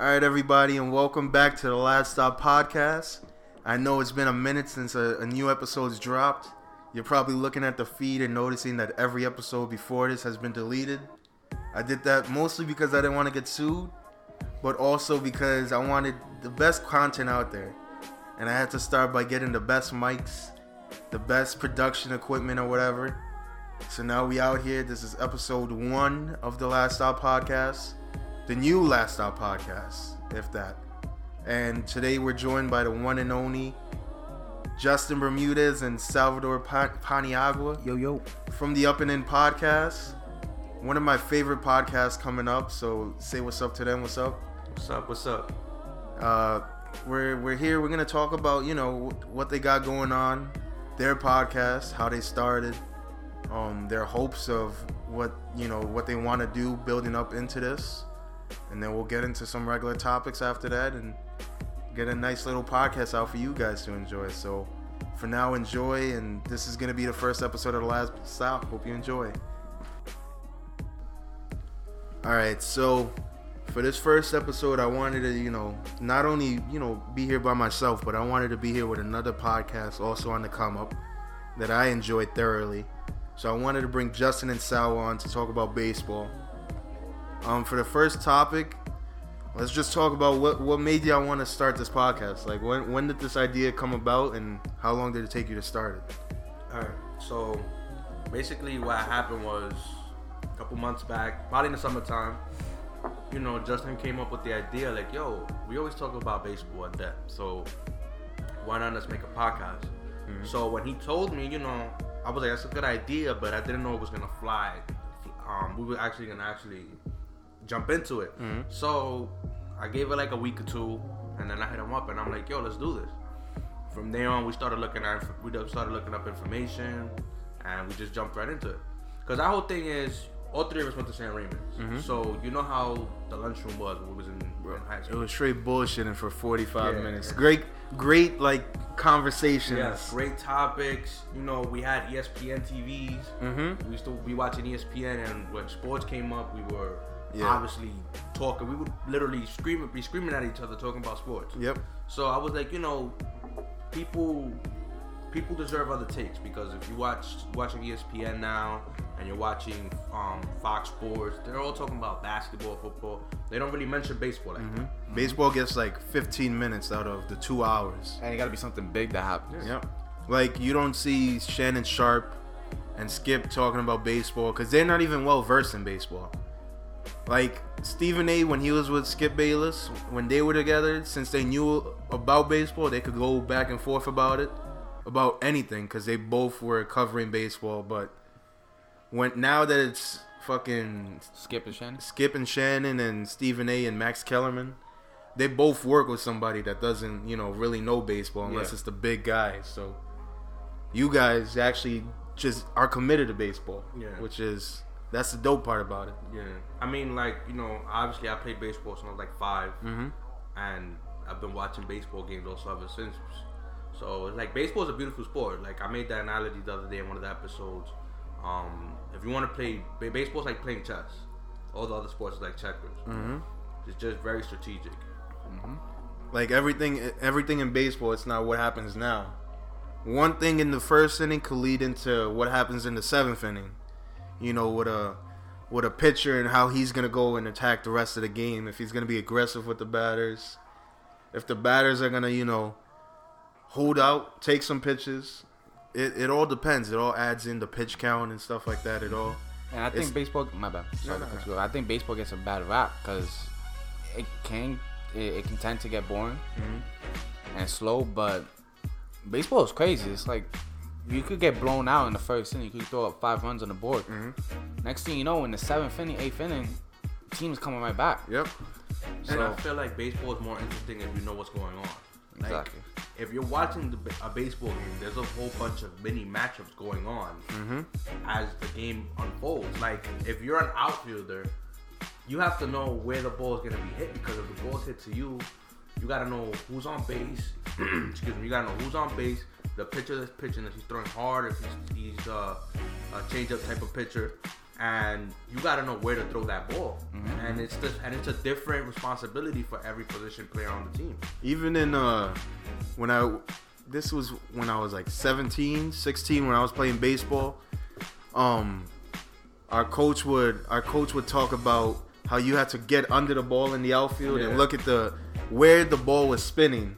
All right, everybody, and welcome back to the Last Stop Podcast. I know it's been a minute since a, a new episode's dropped. You're probably looking at the feed and noticing that every episode before this has been deleted. I did that mostly because I didn't want to get sued, but also because I wanted the best content out there. And I had to start by getting the best mics, the best production equipment, or whatever. So now we out here. This is episode one of the Last Stop Podcast the new Last Stop podcast, if that. And today we're joined by the one and only Justin Bermudez and Salvador pa- Paniagua. Yo, yo. From the Up and In podcast. One of my favorite podcasts coming up. So say what's up to them. What's up? What's up? What's up? Uh, we're we're here. We're gonna talk about you know what they got going on, their podcast, how they started, um, their hopes of what you know what they want to do building up into this and then we'll get into some regular topics after that and get a nice little podcast out for you guys to enjoy. So for now, enjoy, and this is gonna be the first episode of the last stop. Hope you enjoy. All right, so for this first episode, I wanted to, you know, not only, you know, be here by myself, but I wanted to be here with another podcast also on the come up that I enjoyed thoroughly. So I wanted to bring Justin and Sal on to talk about baseball. Um, for the first topic, let's just talk about what what made y'all want to start this podcast. Like, when when did this idea come about, and how long did it take you to start it? All right. So basically, what happened was a couple months back, probably in the summertime. You know, Justin came up with the idea, like, "Yo, we always talk about baseball at that, so why not let's make a podcast?" Mm-hmm. So when he told me, you know, I was like, "That's a good idea," but I didn't know it was gonna fly. Um, we were actually gonna actually jump into it. Mm-hmm. So I gave it like a week or two, and then I hit him up, and I'm like, "Yo, let's do this." From there on, we started looking at we started looking up information, and we just jumped right into it. Cause our whole thing is all three of us went to St. Raymond's, mm-hmm. so you know how the lunchroom was when we was in, in high school. It was straight bullshitting for 45 yeah, minutes. Yeah. Great, great like conversations. Yes, great topics. You know, we had ESPN TVs. Mm-hmm. We used to be watching ESPN, and when sports came up, we were yeah. obviously talking. We would literally scream, be screaming at each other talking about sports. Yep. So I was like, you know, people people deserve other takes because if you watch watching ESPN now and you're watching um, Fox Sports, they're all talking about basketball, football. They don't really mention baseball like mm-hmm. mm-hmm. Baseball gets like 15 minutes out of the two hours. And it got to be something big that happens. Yep. Like you don't see Shannon Sharpe and Skip talking about baseball because they're not even well versed in baseball. Like Stephen A. when he was with Skip Bayless, when they were together, since they knew about baseball, they could go back and forth about it, about anything, because they both were covering baseball. But when now that it's fucking Skip and Shannon, Skip and Shannon, and Stephen A. and Max Kellerman, they both work with somebody that doesn't, you know, really know baseball unless yeah. it's the big guy. So you guys actually just are committed to baseball, yeah. which is that's the dope part about it. Yeah, I mean, like you know, obviously I played baseball since I was like 5 mm-hmm. and I've been watching baseball games also ever since. So like baseball is a beautiful sport. Like I made that analogy the other day in one of the episodes. Um, if you want to play baseball, is like playing chess. All the other sports is like checkers. Mm-hmm. It's just very strategic. Mm-hmm. Like everything, everything in baseball, it's not what happens now. One thing in the first inning could lead into what happens in the seventh inning you know, with a with a pitcher and how he's gonna go and attack the rest of the game. If he's gonna be aggressive with the batters, if the batters are gonna, you know, hold out, take some pitches. It, it all depends. It all adds in the pitch count and stuff like that. It all. And I think baseball. My bad. Sorry, no, no, no. I think baseball gets a bad rap because it can it, it, can tend to get boring mm-hmm. and slow. But baseball is crazy. It's like you could get blown out in the first inning. You could throw up five runs on the board. Mm-hmm. Next thing you know, in the seventh inning, eighth inning, team's coming right back. Yep. So, and I feel like baseball is more interesting if you know what's going on. Like, exactly. If you're watching the, a baseball game, there's a whole bunch of mini matchups going on mm-hmm. as the game unfolds. Like if you're an outfielder, you have to know where the ball is gonna be hit because if the ball's hit to you, you gotta know who's on base. Excuse me. You gotta know who's on base the pitcher that's pitching, if he's throwing hard, if he's, he's uh, a changeup type of pitcher, and you got to know where to throw that ball. Mm-hmm. And it's just, and it's a different responsibility for every position player on the team. Even in uh, when I this was when I was like 17, 16 when I was playing baseball. Um, our coach would our coach would talk about how you had to get under the ball in the outfield yeah. and look at the where the ball was spinning.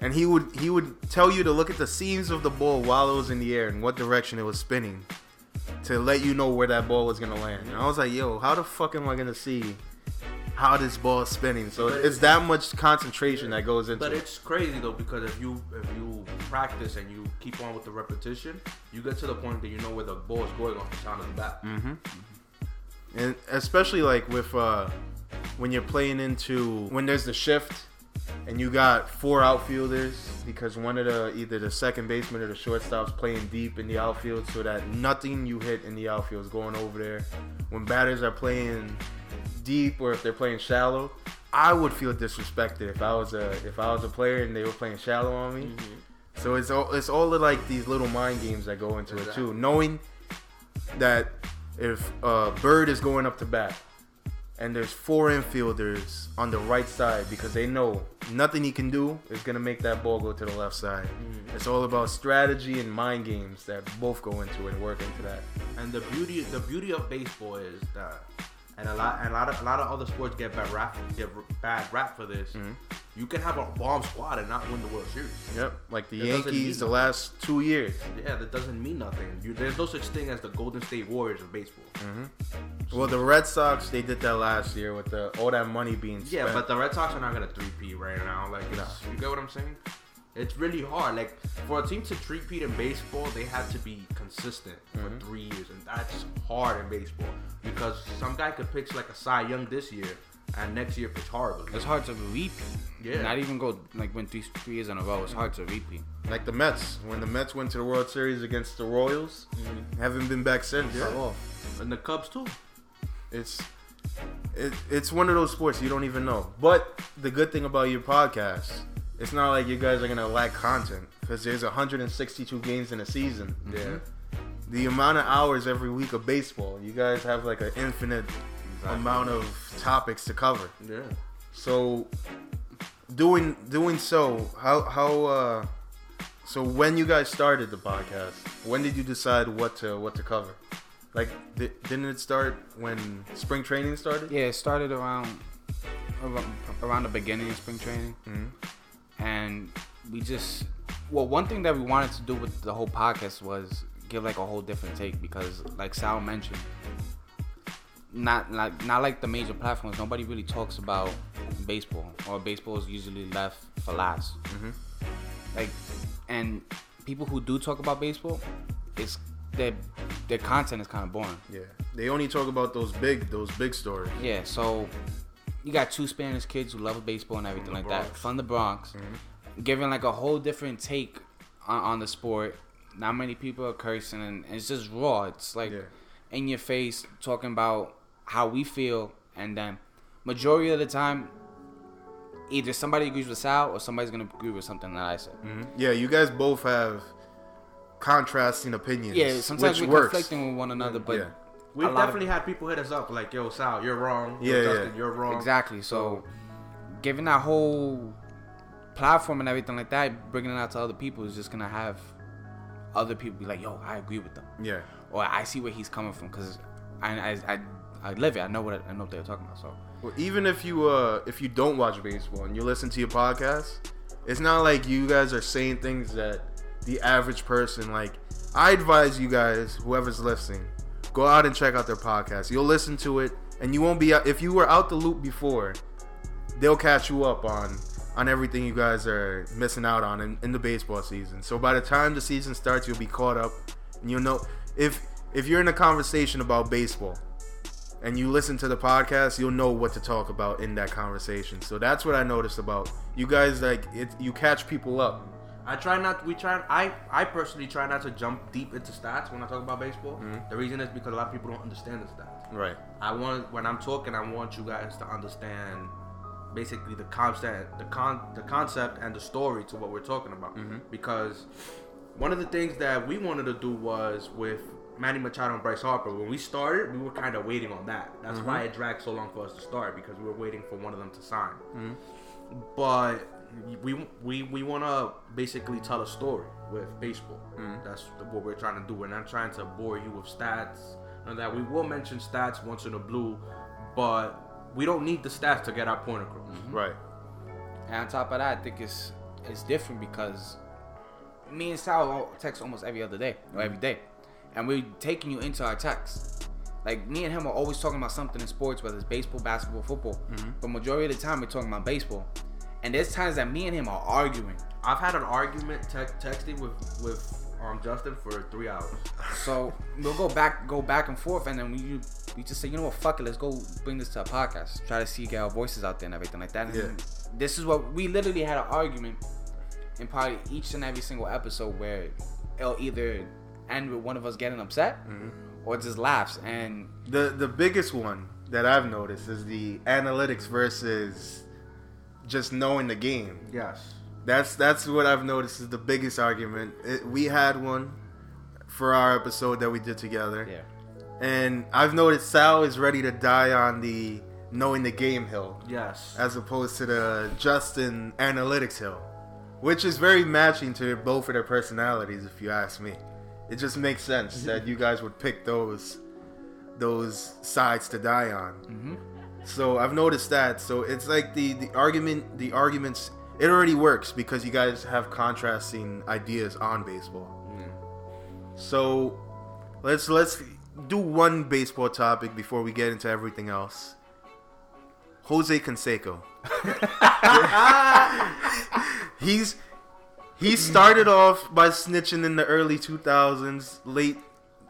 And he would he would tell you to look at the seams of the ball while it was in the air and what direction it was spinning to let you know where that ball was gonna land. And I was like, yo, how the fuck am I gonna see how this ball is spinning? So but it's that much concentration that goes into. But it's crazy though because if you if you practice and you keep on with the repetition, you get to the point that you know where the ball is going off the sound of the bat. Mm-hmm. And especially like with uh, when you're playing into when there's the shift and you got four outfielders because one of the either the second baseman or the shortstop's playing deep in the outfield so that nothing you hit in the outfield is going over there. When batters are playing deep or if they're playing shallow, I would feel disrespected if I was a if I was a player and they were playing shallow on me. Mm-hmm. So it's all it's all of like these little mind games that go into exactly. it too. Knowing that if uh, Bird is going up to bat and there's four infielders on the right side because they know nothing he can do is gonna make that ball go to the left side. Mm. It's all about strategy and mind games that both go into it and work into that. And the beauty the beauty of baseball is that and a lot and a lot of a lot of other sports get bad rap get bad rap for this. Mm-hmm. You can have a bomb squad and not win the World Series. Yep, like the Yankees the last two years. Yeah, that doesn't mean nothing. You, there's no such thing as the Golden State Warriors of baseball. Mm-hmm. Well, the Red Sox they did that last year with the all that money being spent. Yeah, but the Red Sox are not gonna three P right now. Like, no. you get what I'm saying? It's really hard. Like for a team to three-peat in baseball, they have to be consistent mm-hmm. for three years, and that's hard in baseball because some guy could pitch like a Cy Young this year, and next year pitch horrible. It's hard to repeat. Yeah. Not even go like win three, three years in a row. It's hard to repeat. Like the Mets, when the Mets went to the World Series against the Royals, mm-hmm. haven't been back since. Yeah. And the Cubs too. It's it, it's one of those sports you don't even know. But the good thing about your podcast it's not like you guys are gonna lack content because there's 162 games in a season. Mm-hmm. Yeah. The amount of hours every week of baseball, you guys have like an infinite exactly. amount of topics to cover. Yeah. So doing doing so, how how uh so when you guys started the podcast, when did you decide what to what to cover? Like didn't it start when spring training started? Yeah, it started around around the beginning of spring training. Mm-hmm and we just well one thing that we wanted to do with the whole podcast was give like a whole different take because like Sal mentioned not like not like the major platforms nobody really talks about baseball or baseball is usually left for last mm-hmm. like and people who do talk about baseball it's their their content is kind of boring yeah they only talk about those big those big stories yeah so you got two Spanish kids who love baseball and everything like Bronx. that from the Bronx, mm-hmm. giving like a whole different take on, on, the sport. Not many people are cursing, and it's just raw. It's like yeah. in your face talking about how we feel, and then majority of the time, either somebody agrees with Sal or somebody's gonna agree with something that I said. Mm-hmm. Yeah, you guys both have contrasting opinions. Yeah, sometimes we're works. conflicting with one another, but. Yeah We've definitely of, had people hit us up like, "Yo, Sal, you're wrong. Yeah, Justin, yeah. you're wrong." Exactly. So, giving that whole platform and everything like that, bringing it out to other people is just gonna have other people be like, "Yo, I agree with them." Yeah. Or I see where he's coming from because I, I, I I live it. I know what I, know what they're talking about. So. Well, even if you uh if you don't watch baseball and you listen to your podcast, it's not like you guys are saying things that the average person like. I advise you guys, whoever's listening, Go out and check out their podcast. You'll listen to it, and you won't be if you were out the loop before. They'll catch you up on on everything you guys are missing out on in, in the baseball season. So by the time the season starts, you'll be caught up, and you'll know if if you're in a conversation about baseball and you listen to the podcast, you'll know what to talk about in that conversation. So that's what I noticed about you guys. Like it, you catch people up I try not. We try. I I personally try not to jump deep into stats when I talk about baseball. Mm-hmm. The reason is because a lot of people don't understand the stats. Right. I want when I'm talking, I want you guys to understand basically the concept, the con, the concept, and the story to what we're talking about. Mm-hmm. Because one of the things that we wanted to do was with Manny Machado and Bryce Harper. When we started, we were kind of waiting on that. That's why mm-hmm. it dragged so long for us to start because we were waiting for one of them to sign. Mm-hmm. But we we we want to basically tell a story with baseball. Mm-hmm. That's what we're trying to do. We're not trying to bore you with stats and that. We will mention stats once in a blue, but we don't need the stats to get our point across. Right. And on top of that, I think it's it's different because me and Sal text almost every other day or every day, and we're taking you into our text. Like me and him are always talking about something in sports, whether it's baseball, basketball, football. But majority of the time, we're talking about baseball. And there's times that me and him are arguing. I've had an argument te- texting with with um Justin for three hours. So we'll go back, go back and forth, and then we we just say, you know what, fuck it, let's go bring this to a podcast, try to see get our voices out there and everything like that. And Yeah. This is what we literally had an argument in probably each and every single episode where it'll either end with one of us getting upset mm-hmm. or just laughs. And The the biggest one that I've noticed is the analytics versus just knowing the game. Yes. That's that's what I've noticed is the biggest argument. It, we had one for our episode that we did together, yeah, and I've noticed Sal is ready to die on the knowing the game hill Yes. as opposed to the Justin analytics hill, which is very matching to both of their personalities, if you ask me. It just makes sense that you guys would pick those those sides to die on. hmm So I've noticed that. So it's like the the argument, the arguments. It already works because you guys have contrasting ideas on baseball. So let's let's do one baseball topic before we get into everything else. Jose Canseco. He's he started off by snitching in the early 2000s, late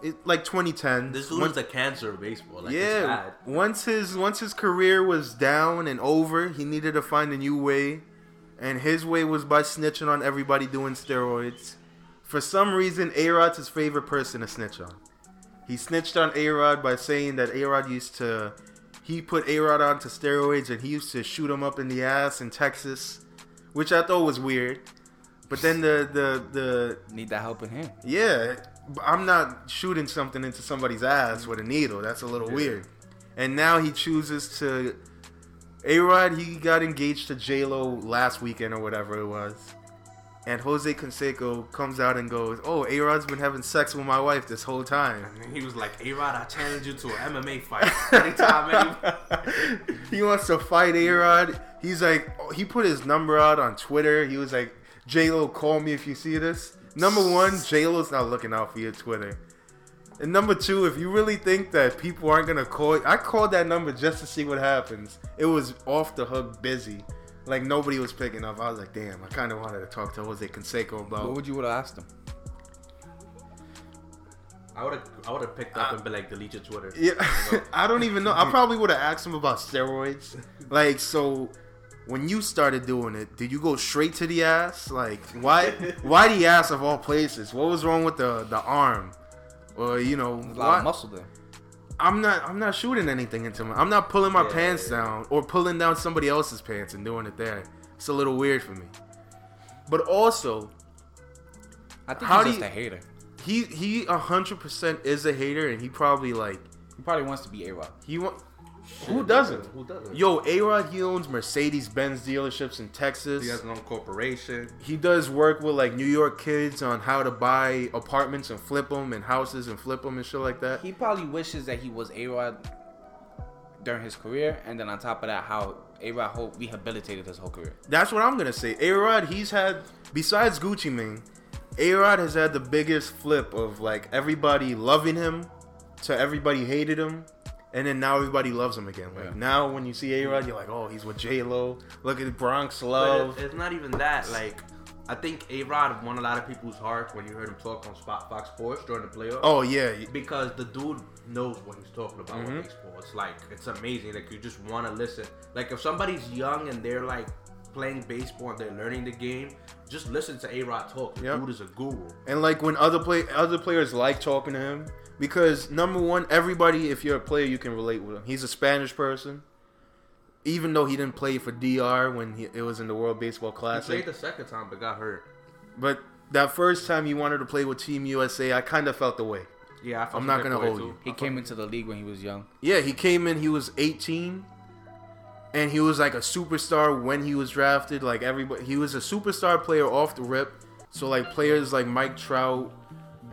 it, like 2010. This dude When- is the cancer of baseball. Like, yeah, once his once his career was down and over, he needed to find a new way, and his way was by snitching on everybody doing steroids. For some reason, A Rod's his favorite person to snitch on. He snitched on A Rod by saying that A Rod used to, he put A Rod onto steroids and he used to shoot him up in the ass in Texas, which I thought was weird. But then the the the need that helping hand. yeah, I'm not shooting something into somebody's ass with a needle. That's a little weird. And now he chooses to. A Rod, he got engaged to J Lo last weekend or whatever it was. And Jose Canseco comes out and goes, "Oh, A Rod's been having sex with my wife this whole time." And he was like, "A Rod, I challenge you to an MMA fight anytime." Any- he wants to fight A Rod. He's like, he put his number out on Twitter. He was like, J Lo, call me if you see this. Number one, J Lo's not looking out for your Twitter. And number two, if you really think that people aren't gonna call, I called that number just to see what happens. It was off the hook, busy. Like nobody was picking up. I was like, damn, I kind of wanted to talk to Jose Canseco about. What would you would have asked him? I would have, I would have picked up and been like, "Delete your Twitter." Yeah, I don't even know. I probably would have asked him about steroids. Like, so when you started doing it, did you go straight to the ass? Like, why? why the ass of all places? What was wrong with the the arm? Or you know, There's a lot why- of muscle there. I'm not. I'm not shooting anything into my. I'm not pulling my Yeah, pants yeah, yeah. down or pulling down somebody else's pants and doing it there. It's a little weird for me. But also, I think How he's just you- a hater. he he hundred percent is a hater, and he probably like He probably wants to be A Rod. he want. Who doesn't? Who doesn't? Yo, A Rod, he owns Mercedes Benz dealerships in Texas. He has his own corporation. He does work with like New York kids on how to buy apartments and flip them and houses and flip them and shit like that. He probably wishes that he was A Rod during his career, and then on top of that, how A Rod whole rehabilitated his whole career. That's what I'm gonna say. A Rod, he's had besides Gucci Mane, A Rod has had the biggest flip of like everybody loving him to everybody hated him. And then now everybody loves him again. Like Yeah. now, when you see A Rod, you're like, "Oh, he's with J Lo. Look at Bronx But Love." it, it's not even that. Like, I think A Rod won a lot of people's hearts when you heard him talk on Spot Fox Sports during the playoffs. Oh yeah, because the dude knows what he's talking about Mhm. with baseball. It's like it's amazing. Like you just want to listen. Like if somebody's young and they're like playing baseball and they're learning the game, just listen to A Rod talk. The Yep. dude is a guru. And like when other play other players like talking to him because number one, everybody if you're a player you can relate with him. He's a Spanish person. Even though he didn't play for DR when he, it was in the World Baseball Classic. He Classic, played the second time but got hurt. but that first time he wanted to play with Team USA, I kind of felt the way. Yeah, I felt I'm not gonna hold way, you. too. He came into the league when he was young. Yeah, he came in. He was 18, and he was like a superstar when he was drafted. Like everybody, he was a superstar player off the rip. So like players like Mike Trout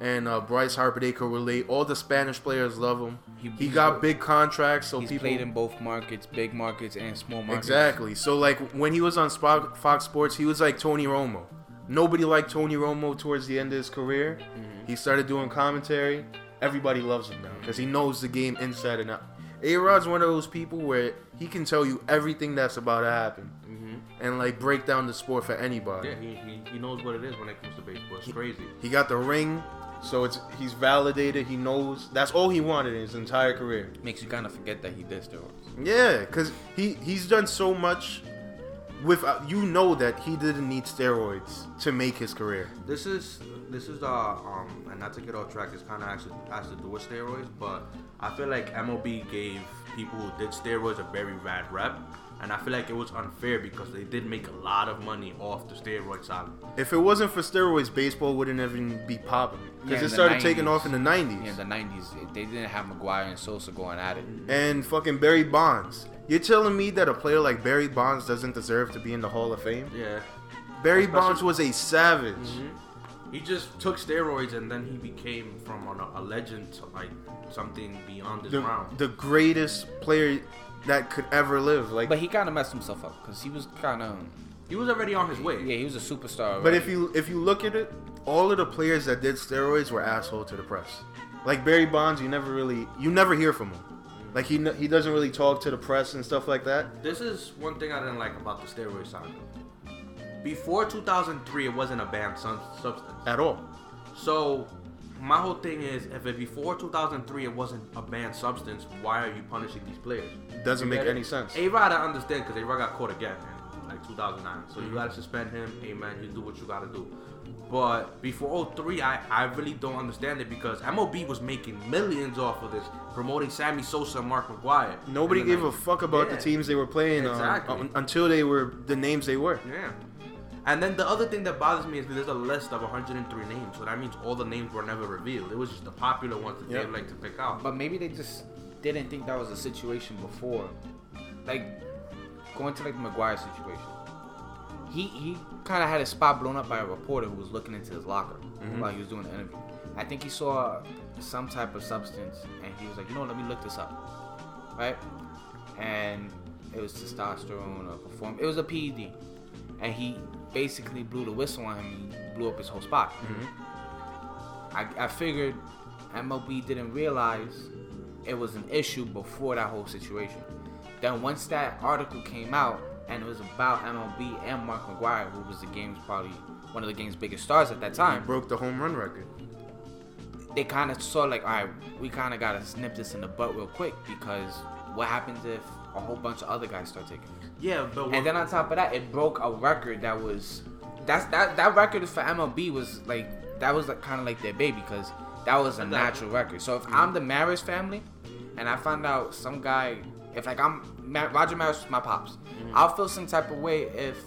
and uh, Bryce Harper, they could relate. All the Spanish players love him. He- He, got big contracts, so He's people played in both markets, big markets and small markets. exactly. So like when he was on Fox Sports, he was like Tony Romo. Nobody liked Tony Romo towards the end of his career. He started doing commentary. Everybody loves him now because he knows the game inside and out. A Rod's one of those people where he can tell you everything that's about to happen and like break down the sport for anybody. Yeah, he, he, he knows what it is when it comes to baseball. It's crazy. He got the ring, so it's he's validated. He knows that's all he wanted in his entire career. Makes you kind of forget that he did steroids. Yeah, because he he's done so much. With uh, you know that he didn't need steroids to make his career. This is this is uh um and not to get off track. This kind of actually has to do with steroids, but I feel like MLB gave people who did steroids a very bad rep, and I feel like it was unfair because they did make a lot of money off the steroid side. If it wasn't for steroids, baseball wouldn't even be popping because in it the started taking off in the '90s. Yeah, in the '90s, they didn't have McGwire and Sosa going at it. and fucking Barry Bonds. You're telling me that a player like Barry Bonds doesn't deserve to be in the Hall of Fame? Yeah. Barry Especially- Bonds was a savage. Mm-hmm. He just took steroids and then he became from a, a legend to like something beyond his The, round. the greatest player that could ever live. Like, But he kind of messed himself up because he was kind of um, He was already on his way. yeah, he was a superstar. But already. if you if you look at it, all of the players that did steroids were asshole to the press. Like Barry Bonds, you never really you never hear from him. Like he he doesn't really talk to the press and stuff like that. This is one thing I didn't like about the steroid saga. Before 2003, it wasn't a banned sub- substance. At all. So, my whole thing is, if it before 2003 it wasn't a banned substance, why are you punishing these players? Doesn't make any sense. A Rod, I understand because A Rod got caught again in like 2009. So Mm-hmm. you gotta suspend him. Hey man, you do what you gotta do. But before 03, I, I really don't understand it because MLB was making millions off of this, promoting Sammy Sosa and Mark McGwire. Nobody gave a fuck about the teams they were playing Exactly. on, un- until they were the names they were. Yeah. And then the other thing that bothers me is that there's a list of 103 names, so that means all the names were never revealed. It was just the popular ones that Yep. they like to pick out. But maybe they just didn't think that was a situation before. Like going to like the McGwire situation. He he kind of had his spot blown up by a reporter who was looking into his locker mm-hmm. while he was doing the interview. I think he saw some type of substance and he was like, you know, let me look this up, right? And it was testosterone or perform. It was a PED, and he basically blew the whistle on him. and blew up his whole spot. Mm-hmm. I, I figured MLB didn't realize it was an issue before that whole situation. Then once that article came out and it was about MLB and Mark McGwire, who was the game's probably one of the game's biggest stars at that time, Broke the home run record. they kind of saw like, all right, we kind of gotta snip this in the butt real quick because what happens if a whole bunch of other guys start taking this? Yeah, but And then on top of that, it broke a record that was that's that that record for MLB was like that was like kind of like their baby because that was a natural record. So if mm. I'm the Maris family and I find out some guy, if like I'm Roger Maris was my pops, mm. I'll feel some type of way if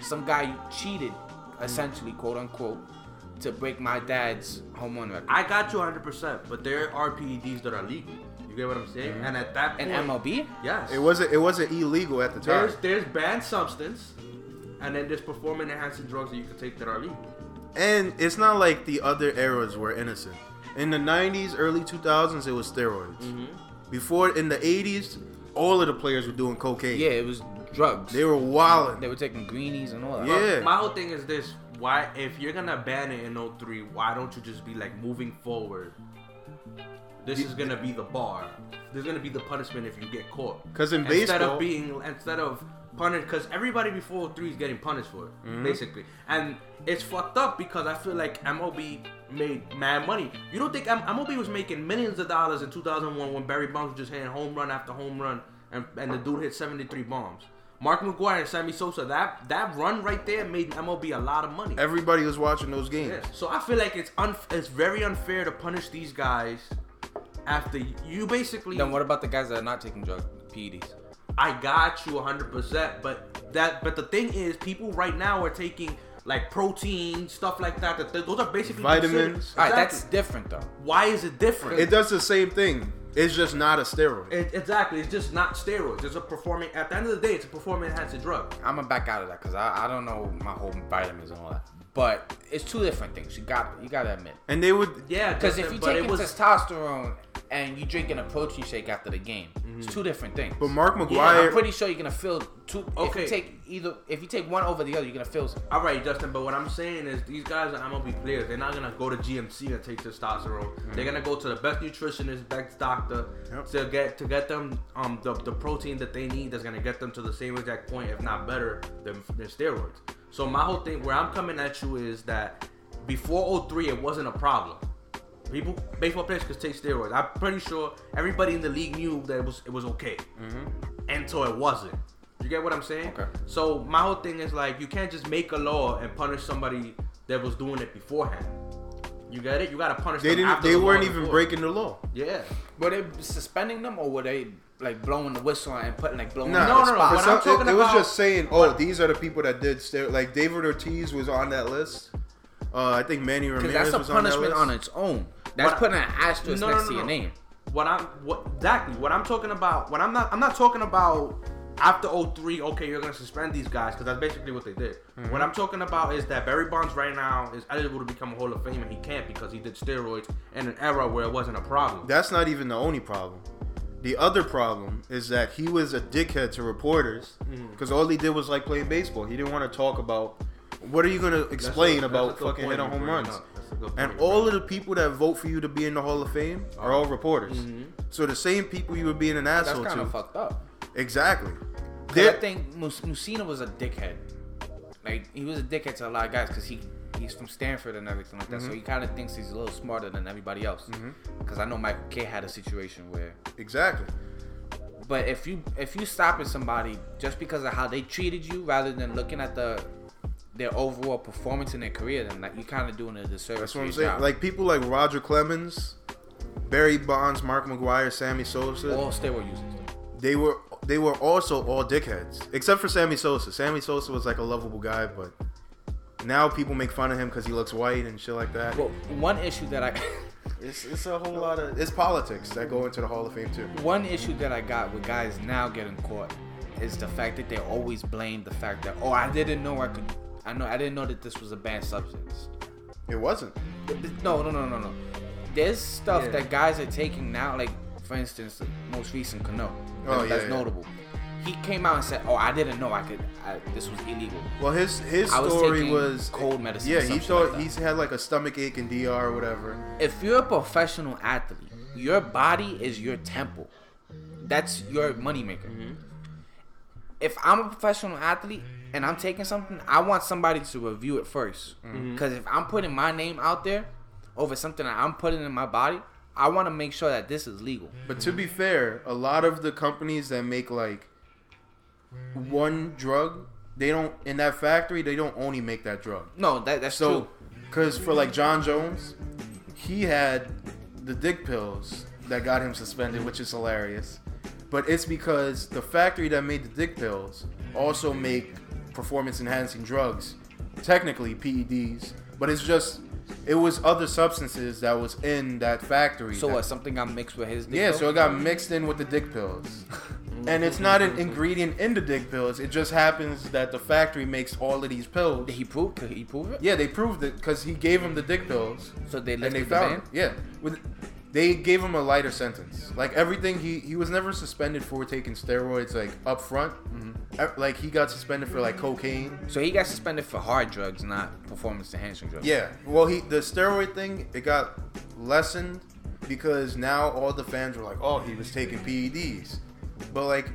some guy cheated, essentially quote unquote, to break my dad's home run record. I got you 100%, but there are PEDs that are legal. You get what I'm saying? And at that point, and MLB, yes, It wasn't it wasn't illegal at the time. there's there's banned substance, and then there's performance enhancing drugs that you can take that are legal. And it's not like the other eras were innocent. In the 90s, early 2000s, it was steroids. Mm-hmm. Before, in the 80s, all of the players were doing cocaine. yeah, it was drugs. They were wilding. They were taking greenies and all that. Yeah. My whole thing is this: why, if you're gonna ban it in 03, why don't you just be like moving forward? This is gonna be the bar. This is gonna be the punishment if you get caught. Because in instead baseball- of being instead of punished, because everybody before 03 is getting punished for it, Mm-hmm. basically, and it's fucked up because I feel like MLB made mad money. You don't think M- MLB was making millions of dollars in 2001 when Barry Bonds was just hitting home run after home run, and, and the dude hit 73 bombs. Mark McGwire and Sammy Sosa, that that run right there made MLB a lot of money. Everybody was watching those games. Yeah. So I feel like it's un- it's very unfair to punish these guys after you basically. Then what about the guys that are not taking drugs, PEDs? I got you 100%, but that but the thing is, people right now are taking like protein stuff like that. That th- those are basically Vitamins. considered- All right, that's different though. why is it different? It does the same thing. It's just not a steroid. It- exactly. It's just not steroids. It's a performing. At the end of the day, it's a performing enhancing drug. I'm gonna back out of that because I, I don't know my whole vitamins and all that. But it's two different things. You got you gotta admit. and they would Yeah, Because if you take was testosterone and you drinking a protein shake after the game, it's two different things. But Mark Yeah, McGwire, I'm pretty sure you're gonna feel two. If Okay. you take either, if you take one over the other, you're gonna feel. all right, Justin. But what I'm saying is, these guys are MLB players. They're not gonna go to GNC and take testosterone. They're gonna go to the best nutritionist, best doctor Yep. to get to get them um the, the protein that they need. That's gonna get them to the same exact point, if not better, than, than steroids. So my whole thing, where I'm coming at you, is that before 03, it wasn't a problem. People, baseball players could take steroids. I'm pretty sure everybody in the league knew that it was it was okay mm-hmm. until it wasn't. You get what I'm saying? Okay. So my whole thing is like you can't just make a law and punish somebody that was doing it beforehand. You get it? You gotta punish they them didn't. after They the weren't is even before. breaking the law. Yeah. Were they suspending them or were they like blowing the whistle and putting like blowing Nah, No, no, no. What some- I'm talking it, it was about- just saying, oh, these are the people that did stero Like David Ortiz was on that list. Uh, I think Manny Ramirez that's a was on that punishment list. on its own. That's What- putting an asterisk No, no, next no, to your name. What I'm what exactly what I'm talking about? What I'm not I'm not talking about after 03, okay, you're gonna suspend these guys because that's basically what they did. Mm-hmm. What I'm talking about is that Barry Bonds right now is eligible to become a Hall of Fame and he can't because he did steroids in an era where it wasn't a problem. That's not even the only problem. The other problem is that he was a dickhead to reporters because all he did was like playing baseball. He didn't want to talk about what are you going to explain That's a- about a good fucking point hitting home runs. up. That's a good And point all of the people that vote for you to be in the Hall of Fame are all reporters. Mm-hmm. So the same people you were being an That's asshole kind to. of fucked up. Exactly. 'Cause They're- I think Mus- Mussina was a dickhead. Like he was a dickhead to a lot of guys because he he's from Stanford and everything like that. Mm-hmm. So he kind of thinks he's a little smarter than everybody else. Because I know Michael Kay had a situation where. exactly. But if you if you stopping somebody just because of how they treated you rather than looking at the their overall performance in their career, then like you kind of doing a disservice. That's what I'm saying. job. Like people like Roger Clemens, Barry Bonds, Mark McGwire, Sammy Sosa. all steroid users. they were they were also all dickheads, except for Sammy Sosa. Sammy Sosa was like a lovable guy, but now people make fun of him because he looks white and shit like that. Well, one issue that I It's, it's a whole lot of it's politics that go into the Hall of Fame too. one issue that I got with guys now getting caught is the fact that they always blame the fact that oh I didn't know I could I know I didn't know that this was a banned substance. It wasn't. No no no no no. There's stuff Yeah. that guys are taking now, like for instance, the most recent Cano. Oh, That- that's yeah, yeah. notable. He came out and said, "Oh, I didn't know I could. I, this was illegal." Well, his his I was story taking was cold medicine Yeah, he thought like he's had like a stomach ache in DR or whatever. If you're a professional athlete, your body is your temple. That's your moneymaker. Mm-hmm. If I'm a professional athlete and I'm taking something, I want somebody to review it 1st mm-hmm. Because if I'm putting my name out there over something that I'm putting in my body, I want to make sure that this is legal. But to be fair, a lot of the companies that make like one drug, they don't in that factory they don't only make that drug. No, that that's So, true. because for like Jon Jones, he had the dick pills that got him suspended, which is hilarious. But it's because the factory that made the dick pills also make performance enhancing drugs, technically PEDs, but it's just it was other substances that was in that factory. So that- what? Something got mixed with his. dick yeah, pill? so it got mixed in with the dick pills. And it's not an ingredient in the dick pills. It just happens that the factory makes all of these pills. Did he proved. Could he prove it? Yeah, they proved it because he gave him the dick pills, So they and they the found it. Yeah, with they gave him a lighter sentence. Like everything, he he was never suspended for taking steroids like up front. Mm-hmm. Like he got suspended for like cocaine. So he got suspended for hard drugs, not performance enhancing drugs. Yeah, well, he the steroid thing it got lessened because now all the fans were like, oh, he was taking PEDs, but like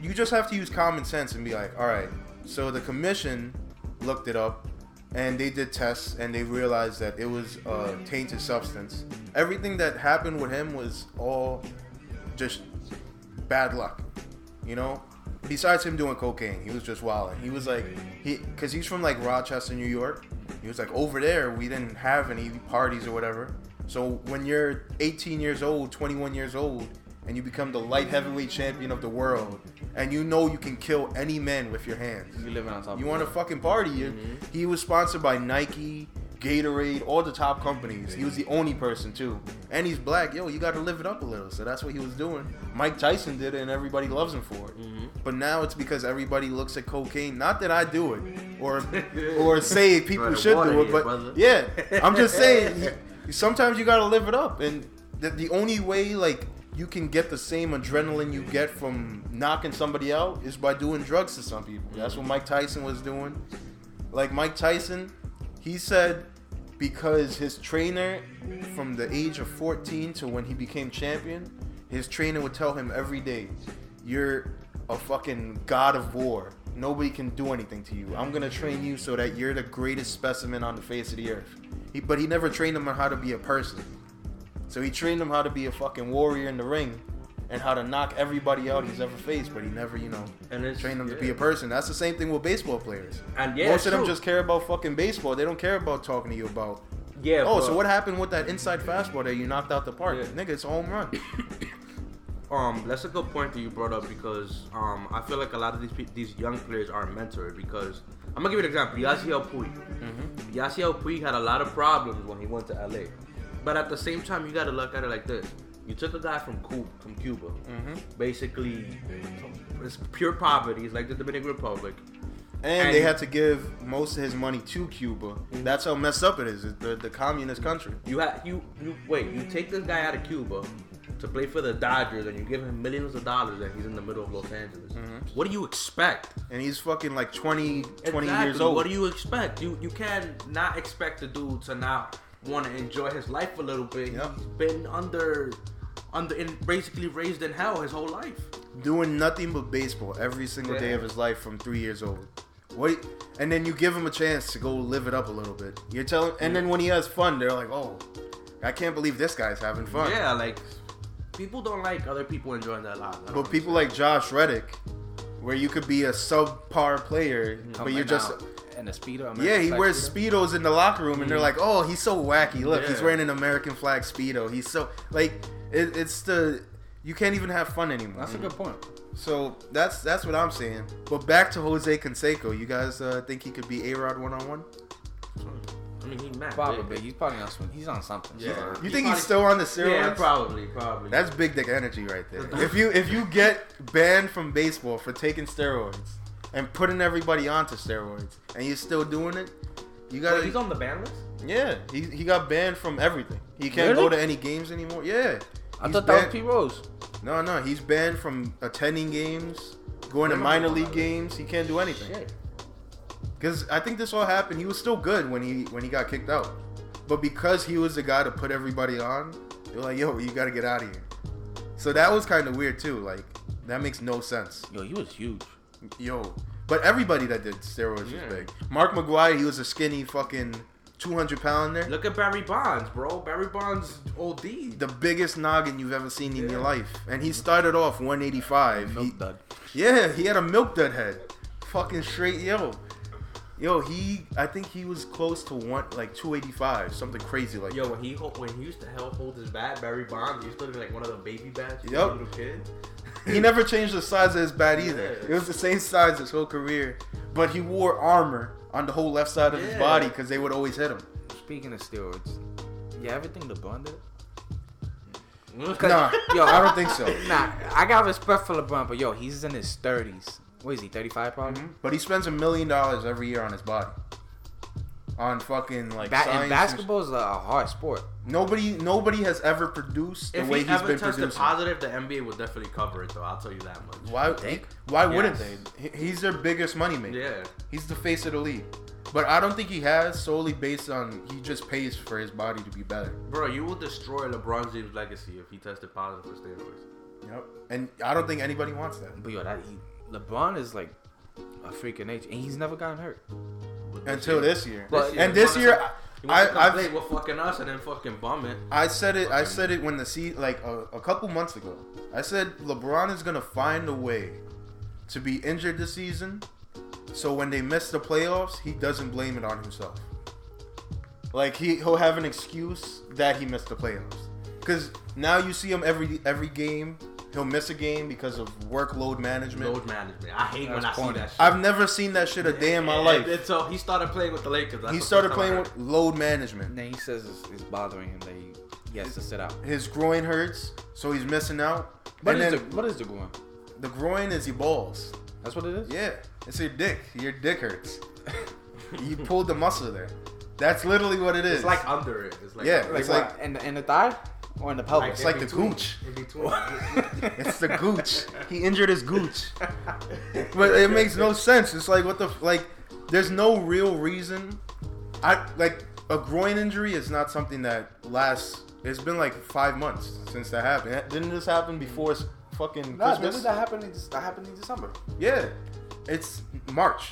you just have to use common sense and be like, all right. So the commission looked it up and they did tests and they realized that it was a tainted substance. Everything that happened with him was all just bad luck, you know. Besides him doing cocaine, he was just wilding. He was like he because he's from like Rochester, New York. He was like over there we didn't have any parties or whatever. So when you're 18 years old, 21 years old, and you become the light heavyweight champion of the world, and you know you can kill any man with your hands. You living on top. You of want the to fucking party? You- mm-hmm. He was sponsored by Nike, Gatorade, all the top companies. He was the only person too, and he's black. Yo, you got to live it up a little. So that's what he was doing. Mike Tyson did it, and everybody loves him for it. Mm-hmm. But now it's because everybody looks at cocaine. Not that I do it, or or say people should do it, here, but brother. yeah, I'm just saying. Sometimes you got to live it up, and the, the only way like you can get the same adrenaline you get from knocking somebody out is by doing drugs to some people. That's what Mike Tyson was doing. Like Mike Tyson, he said because his trainer from the age of 14 to when he became champion, his trainer would tell him every day, "You're a fucking god of war. Nobody can do anything to you. I'm gonna train you so that you're the greatest specimen on the face of the earth." He, but he never trained him on how to be a person. So he trained him how to be a fucking warrior in the ring and how to knock everybody out he's ever faced, but he never, you know, And it's- trained them to be a person. That's the same thing with baseball players. And yeah, Most it's of them true. just care about fucking baseball. They don't care about talking to you about, Yeah. oh, but- so what happened with that inside fastball that you knocked out the park? Yeah. Nigga, it's a home run. Um, that's a good point that you brought up because um, I feel like a lot of these pe- these young players aren't mentored because I'm gonna give you an example. Yasiel Puig. Mm-hmm. Yasiel Puig had a lot of problems when he went to LA, but at the same time, you got to look at it like this: you took a guy from Cuba, from Cuba, Mm-hmm. basically, it's pure poverty. It's like the Dominican Republic. And, And- they had to give most of his money to Cuba. That's how messed up it is. It's the, the communist country. You have you you wait. You take this guy out of Cuba to play for the Dodgers, and you give him millions of dollars, and he's in the middle of Los Angeles. Mm-hmm. What do you expect? And he's fucking like 20, 20 years old. What do you expect? You you can not expect the dude to now want to enjoy his life a little bit. Yep. He's been under under in basically raised in hell his whole life. doing nothing but baseball every single day of his life from three years old. What? And then you give him a chance to go live it up a little bit. You're telling, and then when he has fun, they're like, "Oh, I can't believe this guy's having fun." Yeah, like people don't like other people enjoying their lives. But people like Josh Reddick, where you could be a subpar player, but you're just out in a speedo. American yeah. He flag wears speedo. speedos in the locker room, and they're like, "Oh, he's so wacky. Look, he's wearing an American flag speedo. He's so like, it, it's the you can't even have fun anymore." That's a good point. So that's that's what I'm saying. But back to Jose Canseco. You guys uh, think he could be A Rod one on one? I mean, he's mad. Probably. big. He's probably on some. He's on something. Yeah. You He think probably- he's still on the steroids? Yeah, probably, probably. That's big dick energy right there. if you if you get banned from baseball for taking steroids and putting everybody onto steroids and you're still doing it, you got he's on the ban list. Yeah, he, he got banned from everything. He can't Really? go to any games anymore. Yeah. I He's thought that was banned- Pete Rose. No, no, he's banned from attending games, going to Never minor mind league that. games. He can't do anything. Shit. Because I think this all happened. He was still good when he when he got kicked out, but because he was the guy to put everybody on, they're like, "Yo, you got to get out of here." So that was kind of weird too. Like that makes no sense. Yo, he was huge. Yo, but everybody that did steroids Yeah. was big. Mark McGwire, he was a skinny fucking two hundred pounder, Look at Barry Bonds, bro. Barry Bonds OD. the biggest noggin you've ever seen in your life, and he started off one eighty five. Milk dud. Yeah, he had a milk dud head. Fucking straight, yo. Yo, he, I think he was close to one, like 285, something crazy like Yo, when he when he used to help hold his bat, Barry Bonds, he used to be like one of the baby bats. for Yup. Little kid. He never changed the size of his bat either. Yeah. It was the same size his whole career, but he wore armor on the whole left side of his body because they would always hit him. Speaking of steroids, you ever think LeBron did? it? Nah, yo, I don't think so. Nah, I got respect for LeBron, but yo, he's in his thirties. What is he? Thirty five probably. Mm-hmm. But he spends a million dollars every year on his body, on fucking like Ba- science and and basketball is a hard sport. Nobody, nobody has ever produced the If way he he's ever been tested producing. positive, the NBA would definitely cover it, though. I'll tell you that much. Why? think? Why wouldn't they? He's their biggest moneymaker. Yeah. He's the face of the league. But I don't think he has solely based on he just pays for his body to be better. Bro, you will destroy LeBron James' legacy if he tested positive for steroids. Yep. And I don't think anybody wants that. But yo, that he, LeBron is like a freak age, and he's never gotten hurt. But Until year- this year. But- and this year, he wants I, come play I've, with fucking us and then fucking bum it. I said it. I said it when the sea like a, a couple months ago. I said LeBron is gonna find a way to be injured this season, so when they miss the playoffs, he doesn't blame it on himself. Like he he'll have an excuse that he missed the playoffs, because now you see him every every game he'll miss a game because of workload management. Load management. I hate when That's I see corny. that shit. I've never seen that shit a day in my And- life. And so uh, he started playing with the Lakers. That's He the started first time playing I with load management. And then he says it's, it's bothering him that he, he has to sit out. His groin hurts, so he's missing out. What and is then the what is the groin? the groin is your balls. That's what it is. Yeah, it's your dick. Your dick hurts. you pulled the muscle there. That's literally what it is. It's like under it. It's like Yeah, Like it's like- in the, in the thigh or in the pelvis. It's in like the between- gooch. In between. it's the gooch. He injured his gooch. But it makes no sense. It's like what the like. There's no real reason. I like a groin injury is not something that lasts. It's been like five months since that happened. Eh, didn't this happen before fucking Nah, Christmas? didn't that happen? In, that happened in December. Yeah, it's March.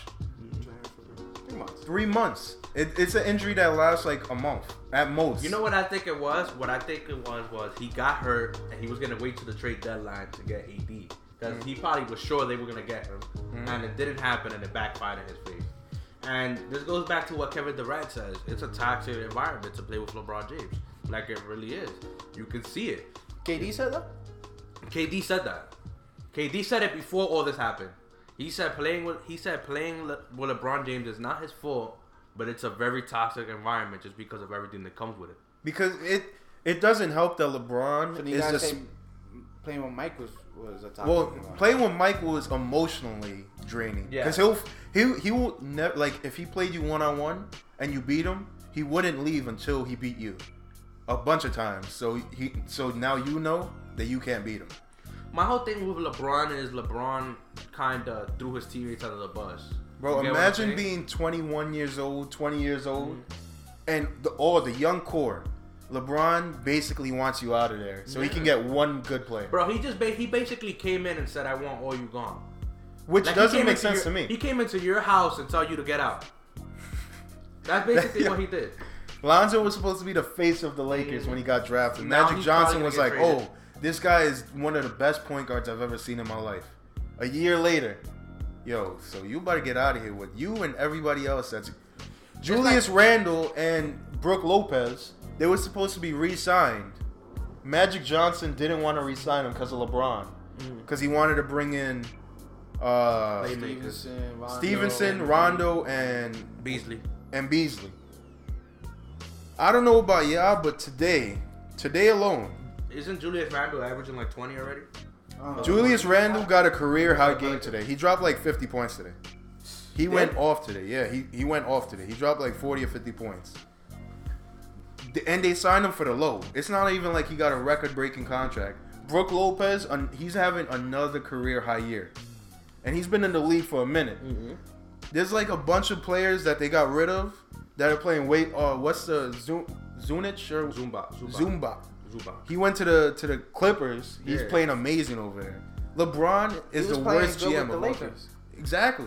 Three months. Three months. It, it's an injury that lasts like a month at most. You know what I think it was? What I think it was was he got hurt and he was gonna wait to the trade deadline to get AD because Mm-hmm. he probably was sure they were gonna get him, and it didn't happen and it backfired in his face. And this goes back to what Kevin Durant says: it's a toxic environment to play with LeBron James. Like it really is. You can see it. KD said that. KD said that. KD said it before all this happened. He said playing with he said playing Le, with LeBron James is not his fault, but it's a very toxic environment just because of everything that comes with it. because it it doesn't help that LeBron So is just playing with Mike was was a topic? well playing with Michael is emotionally draining Yeah. because he'll he he will never like if he played you one on one and you beat him he wouldn't leave until he beat you a bunch of times so he so now you know that you can't beat him My whole thing with LeBron is LeBron kind of threw his teammates under the bus. bro You get what I'm imagine being 21 years old 20 years old mm-hmm. and the all the young core LeBron basically wants you out of there so he can get one good player Bro, he just ba- he basically came in and said, "I want all you gone." which Like, doesn't make sense your- to me He came into your house and told you to get out. That's basically Yeah. what he did. Lonzo was supposed to be the face of the Lakers when he got drafted. Now Magic Johnson was like, traded. "Oh, this guy is one of the best point guards I've ever seen in my life." A year later, yo, so you better get out of here with you and everybody else. That's Julius Randle and Brook Lopez. They were supposed to be re-signed. Magic Johnson didn't want to re-sign him because of LeBron, because he wanted to bring in uh, Stephenson, Rondo, Stephenson, Rondo, and Beasley. and Beasley. I don't know about y'all, but today, today alone, Isn't Julius Randle averaging like 20 already? Uh, Julius Randle got a career high game today. He dropped like 50 points today. He went off today. Yeah, he, he went off today. He dropped like 40 or 50 points. The- And they signed him for the low. It's not even like he got a record breaking contract. Brook Lopez, he's having another career high year. And he's been in the league for a minute. There's like a bunch of players that they got rid of that are playing weight. Uh, what's the Zoom, Zunich or Zumba. Zumba. Zumba? Zumba. He went to the to the Clippers. He's Yeah. playing amazing over there. LeBron is the worst good GM with the of all time. Lakers. Exactly.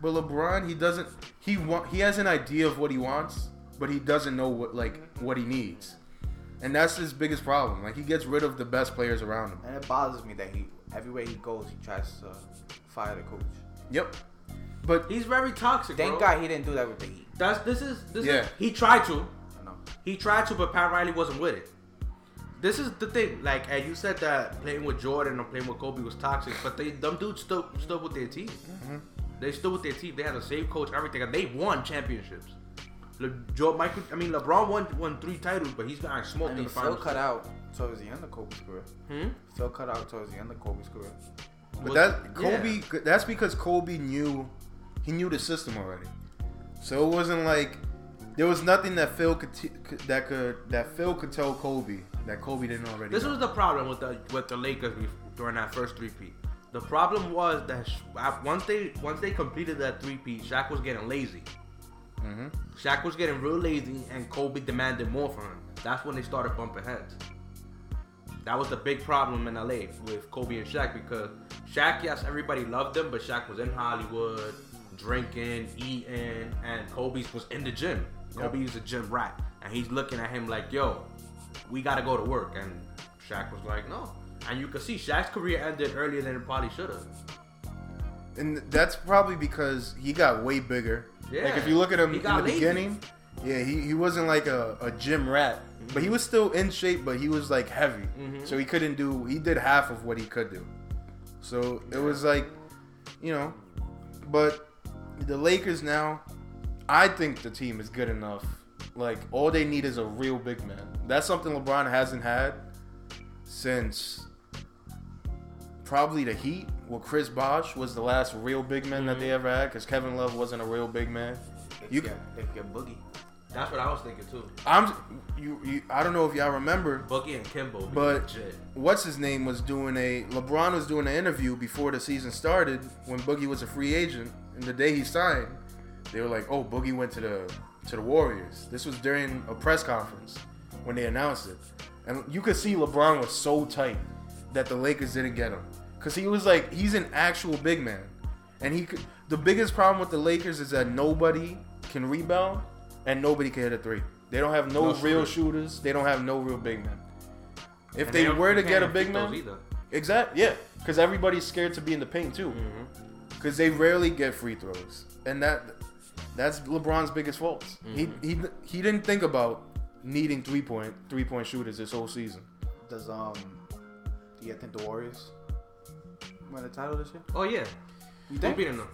But LeBron, he doesn't. He want. He has an idea of what he wants, but he doesn't know what like what he needs, and that's his biggest problem. Like he gets rid of the best players around him. And it bothers me that he everywhere he goes, he tries to fire the coach. Yep. But He's very toxic. Thank bro. God he didn't do that with the Heat. That's this is this Yeah. is he tried to. I know. He tried to, but Pat Riley wasn't with it. This is the thing. Like, and you said that playing with Jordan or playing with Kobe was toxic, but they them dudes still stood with their team. Mm-hmm. They still with their team. They had the same coach, everything, and they won championships. Le, Joe, Michael, I mean, LeBron won won three titles, but he's gotten smoked I in the Phil finals. cut out towards the end of Kobe's career. Hmm? Phil cut out towards the end of Kobe's career. but Was- that yeah. Kobe. That's because Kobe knew he knew the system already. So it wasn't like there was nothing that Phil could t- could- that could that Phil could tell Kobe that Kobe didn't already. This know. was the problem with the with the Lakers during that first three peat. The problem was that once they once they completed that three peat, Shaq was getting lazy. hmm Shaq was getting real lazy, and Kobe demanded more from him. That's when they started bumping heads. That was the big problem in LA with Kobe and Shaq because Shaq, yes, everybody loved him, but Shaq was in Hollywood, drinking, eating, and Kobe was in the gym. Kobe was a gym rat, and he's looking at him like, "Yo, we gotta go to work," and Shaq was like, "No." And you could see Shaq's career ended earlier than it probably should have. And that's probably because he got way bigger. Yeah, like if you look at him in the lazy. beginning, yeah, he, he wasn't like a, a gym rat. but he was still in shape, but he was like heavy, Mhm. so he couldn't do. He did half of what he could do. So it was like, you know, but the Lakers now, I think the team is good enough. Like all they need is a real big man. That's something LeBron hasn't had since probably the Heat. Well, Chris Bosh was the last real big man that they mm-hmm. ever had because Kevin Love wasn't a real big man. You get, Boogie. That's what I was thinking too. I'm you, you I don't know if y'all remember Boogie and Kimbo. But- what's his name was doing a LeBron was doing an interview before the season started when Boogie was a free agent and the day he signed they were like oh Boogie went to the to the Warriors. This was during a press conference when they announced it. And you could see LeBron was so tight that the Lakers didn't get him. Cuz he was like he's an actual big man. And he could the biggest problem with the Lakers is that nobody can rebound and nobody can hit a three. They don't have no, No real shooters. shooters. They don't have no real big men. If And they, don't- were to get a big man, either. exact, yeah, because everybody's scared to be in the paint too, mm-hmm. because they rarely get free throws, and that that's LeBron's biggest fault. He he he didn't think about needing three point three point shooters this whole season. Does um, do you think the Warriors win the title this year? Oh yeah. You Who's think? beating them?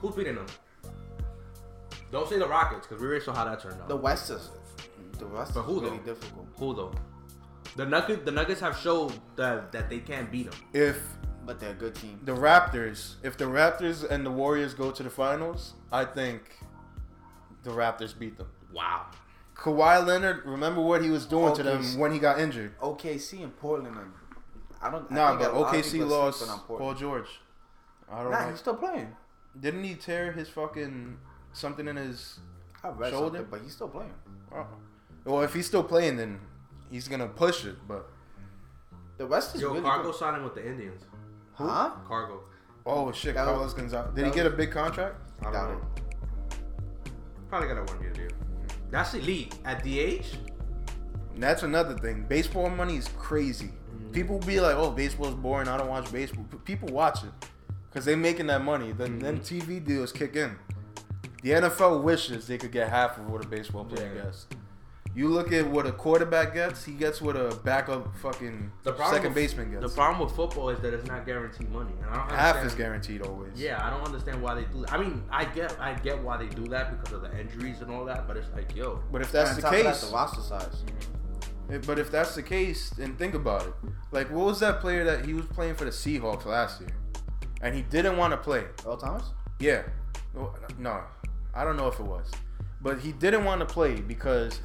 Who's beating them? Don't say the Rockets because we already saw how that turned out. The West is the West But is who, really though? difficult. Who though? The Nuggets, the Nuggets have showed that that they can't beat them. If But they're a good team. the Raptors, if the Raptors and the Warriors go to the finals, I think the Raptors beat them. Wow. Kawhi Leonard, remember what he was doing to them when he got injured. OKC and Portland. Are, I don't. I Nah, but a lot OKC lost on Paul George. I don't Nah, know. he's still playing. Didn't he tear his fucking something in his? I read Shoulder? but he's still playing. Oh. Well, if he's still playing, then he's gonna push it. But The West is Yo, really Cargo good. signing with the Indians. Huh? Cargo. oh shit, That was- Carlos Gonzalez. Did he get a big contract? I don't Doubt know. Probably got a one year deal. Hmm. That's elite. At the age, And that's another thing. Baseball money is crazy. Hmm. People be like, "Oh, baseball's boring. I don't watch baseball." P- People watch it because they making that money. Then hmm. then TV deals kick in. The NFL wishes they could get half of what a baseball player Yeah. gets. You look at what a quarterback gets. He gets what a backup fucking the second with, baseman gets. The problem with football is that it's not guaranteed money, and I don't half is guaranteed always. Yeah, I don't understand why they do that. I mean, I get, I get why they do that because of the injuries and all that, but it's like, yo, But if that's the on top of that, case, the roster size. Mm-hmm. If- But if that's the case, then think about it. Like, what was that player that he was playing for the Seahawks last year, and he didn't want to play? Earl Thomas. Yeah, no, I don't know if it was, but he didn't want to play because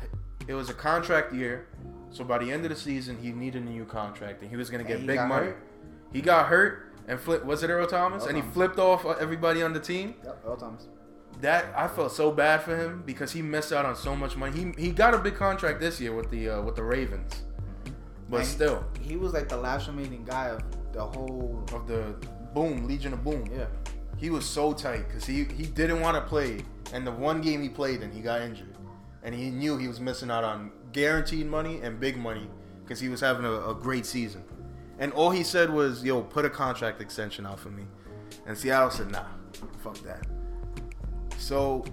it was a contract year. So by the end of the season, he needed a new contract, and he was gonna get he big money. hurt? He got hurt and flipped. Was it Earl Thomas? Earl and he flipped off everybody on the team. Yep, Earl Thomas. That I felt so bad for him because he missed out on so much money. He he got a big contract this year with the uh, with the Ravens, but And still. he was like the last remaining guy of the whole. of the Boom Legion of Boom. Yeah. He was so tight because he he didn't want to play, and the one game he played and he got injured, and he knew he was missing out on guaranteed money and big money because he was having a, a great season, and all he said was, "Yo, put a contract extension out for me," and Seattle said, "Nah, fuck that." So,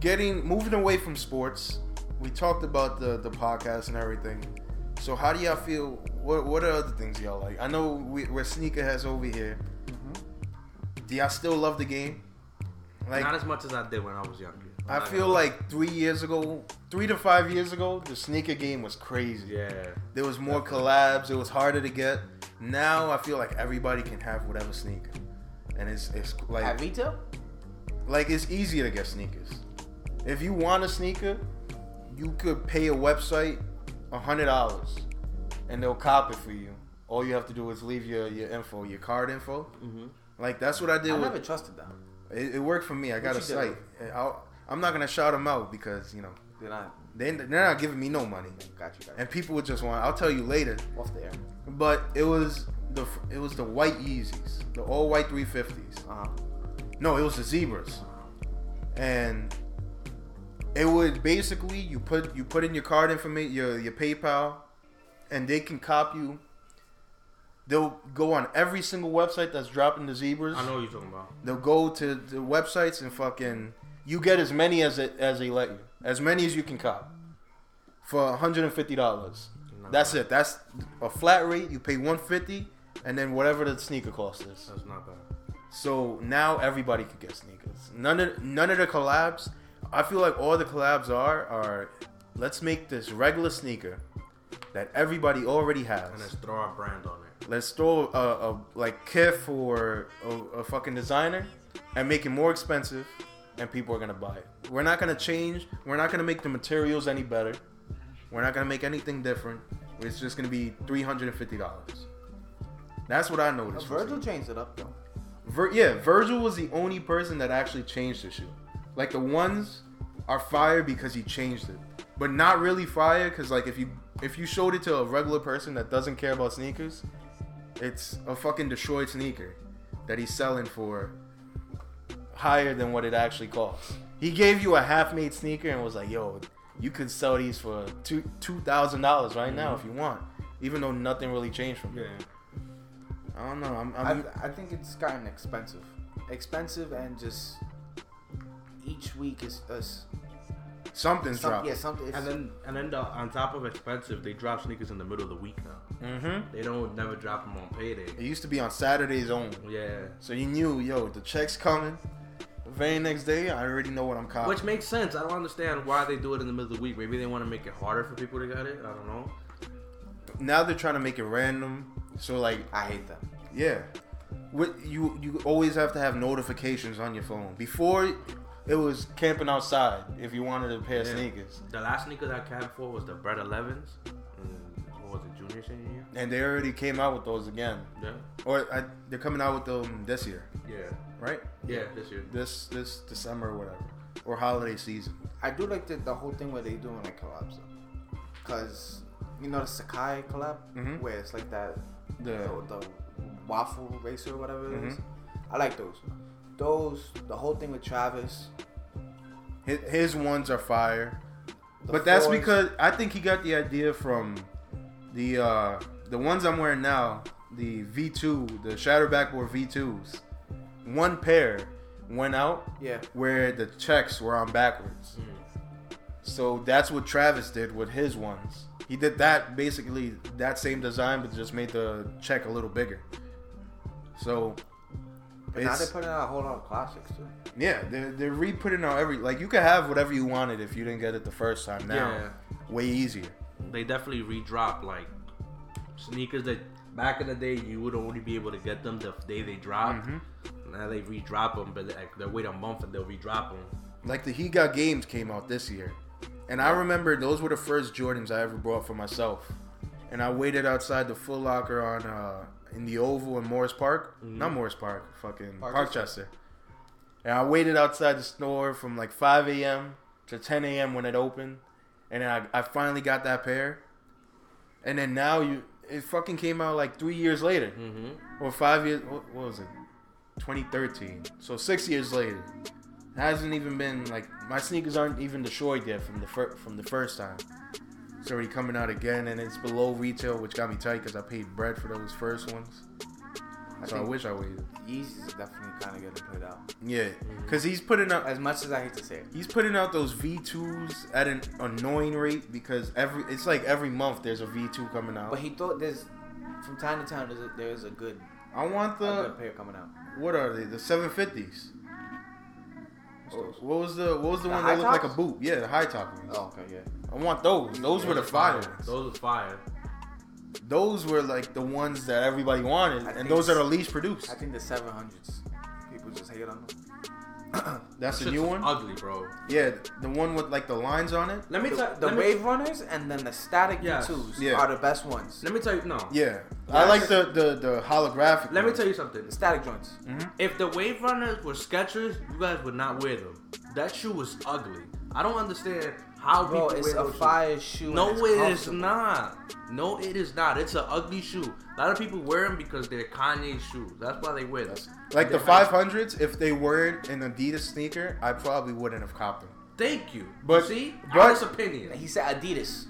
getting moving away from sports, we talked about the the podcast and everything. So how do y'all feel? What what are other things y'all like? I know we, we're sneakerheads over here. Mm-hmm. Do y'all still love the game? Like not as much as I did when I was younger. I'm I not feel like three years ago, three to five years ago, the sneaker game was crazy. yeah, There was more collabs. It was harder to get. Now I feel like everybody can have whatever sneaker, and it's it's like At like retail. like it's easier to get sneakers. If you want a sneaker, you could pay a website a hundred dollars, and they'll cop it for you. All you have to do is leave your, your info, your card info. Mhm. Like that's what I did I with. never trusted them. It, it worked for me. I got a site. I'll, I'm not gonna shout them out because you know Did not. they they're not giving me no money, Got you. Got you. and people would just want. I'll tell you later. Off the air. But it was the it was the white Yeezys, the all white 350s. Uh huh. No, it was the zebras, and it would basically you put you put in your card information, your your PayPal, and they can cop you. They'll go on every single website that's dropping the zebras. I know what you're talking about. They'll go to the websites and fucking you get as many as it as they let you, as many as you can cop. for 150 dollars. That's it. That's a flat rate. You pay 150, and then whatever the sneaker cost is. That's not bad. So now everybody could get sneakers. None of none of the collabs. I feel like all the collabs are are let's make this regular sneaker that everybody already has. And let's throw our brand on it. Let's throw a, a like Kith or a, a fucking designer and make it more expensive, and people are gonna buy it. We're not gonna change. We're not gonna make the materials any better. We're not gonna make anything different. It's just gonna be three hundred and fifty dollars. That's what I noticed. from Virgil changed it up though. Vir- yeah, Virgil was the only person that actually changed the shoe. Like the ones are fire because he changed it, but not really fire because like if you if you showed it to a regular person that doesn't care about sneakers, it's a fucking destroyed sneaker that he's selling for higher than what it actually costs. He gave you a half-made sneaker and was like, "Yo, you could sell these for two two thousand dollars right now if you want," even though nothing really changed from it. I don't know. I'm, I'm I, I think it's gotten expensive, expensive, and just each week is us. something's Some, dropped. yeah, something. And then and then the, on top of expensive, they drop sneakers in the middle of the week now. Mm-hmm. They don't never drop them on payday. It used to be on Saturdays only. Yeah. So you knew, yo, the check's coming. The very next day, I already know what I'm copping. Which makes sense. I don't understand why they do it in the middle of the week. Maybe they want to make it harder for people to get it. I don't know. now they're trying to make it random. So like, I hate that. yeah, what you you always have to have notifications on your phone. Before, it was camping outside if you wanted a pair of sneakers, The last sneaker that I camped for was the Bread 11s. And was it, junior, senior year? and they already came out with those again, Yeah. or I, they're coming out with them this year, Yeah. right? Yeah, this year. This this December or whatever, or holiday season. I do like the, the whole thing where they doing like collabs though, cause you know the Sacai collab Mhm. where it's like that The the, the waffle racer or whatever it is. Mhm. I like those. Those the whole thing with Travis. his, his ones are fire. the but that's because I think he got the idea from the uh the ones I'm wearing now, the V2, the Shatter Backboard V2s. One pair went out yeah where the checks were on backwards. So that's what Travis did with his ones. He did that basically that same design, but just made the check a little bigger. So But now they're putting out a whole lot of classics too. yeah, they're, they're re-putting out every like you could have whatever you wanted if you didn't get it the first time. Now, Yeah. way easier. They definitely re-drop like sneakers that back in the day you would only be able to get them the day they dropped. Mhm. Now they re-drop them, but like, they wait a month and they'll re-drop them. Like the He Got Games came out this year. And I remember those were the first Jordans I ever bought for myself. And I waited outside the Foot Locker on uh in the Oval in Morris Park. Not Morris Park, fucking Parkchester. Parkchester. And I waited outside the store from like 5 a.m. to 10 a.m. when it opened. And then I, I finally got that pair. And then now you it fucking came out like three years later. Mm-hmm. Or five years what, what was it? 2013. So six years later. Hasn't even been like my sneakers aren't even destroyed yet from the fir- from the first time. It's already coming out again, and it's below retail, which got me tight because I paid bread for those first ones. I so I wish I waited. Yeezy's definitely kind of getting put out. Yeah, mm-hmm. because he's putting out As much as I hate to say it. he's putting out those V2s at an annoying rate because every it's like every month there's a V2 coming out. But he thought there's from time to time there's a, there's a good I want a the good pair coming out. what are they? The 750s. What was the what was the, The one that looked like a boot? Yeah, the high top ones. Oh, okay, yeah. I want those. Those were the fire ones. Those was fire. Those were like the ones that everybody wanted, I and think those are the least produced. I think the 700s. People just hate on them. That's the new one. Ugly, bro. Yeah, the one with like the lines on it. Let me The, tell the let me- Wave Runners and then the Static Yes. V2s Yeah. are the best ones. Let me tell you no. Yeah, I like the the the holographic. Let me tell you something. The Static joints. Mhm. If the Wave Runners were Skechers, you guys would not wear them. That shoe was ugly. I don't understand how Bro, people it's a shoes. fire shoe. No, it's not. No, it is not. It's an ugly shoe. A lot of people wear them because they're Kanye shoes. That's why they wear them. Like the They're five hundreds, if they weren't an Adidas sneaker, I probably wouldn't have copped them. Thank you. But- But see, but- honest opinion. He said Adidas,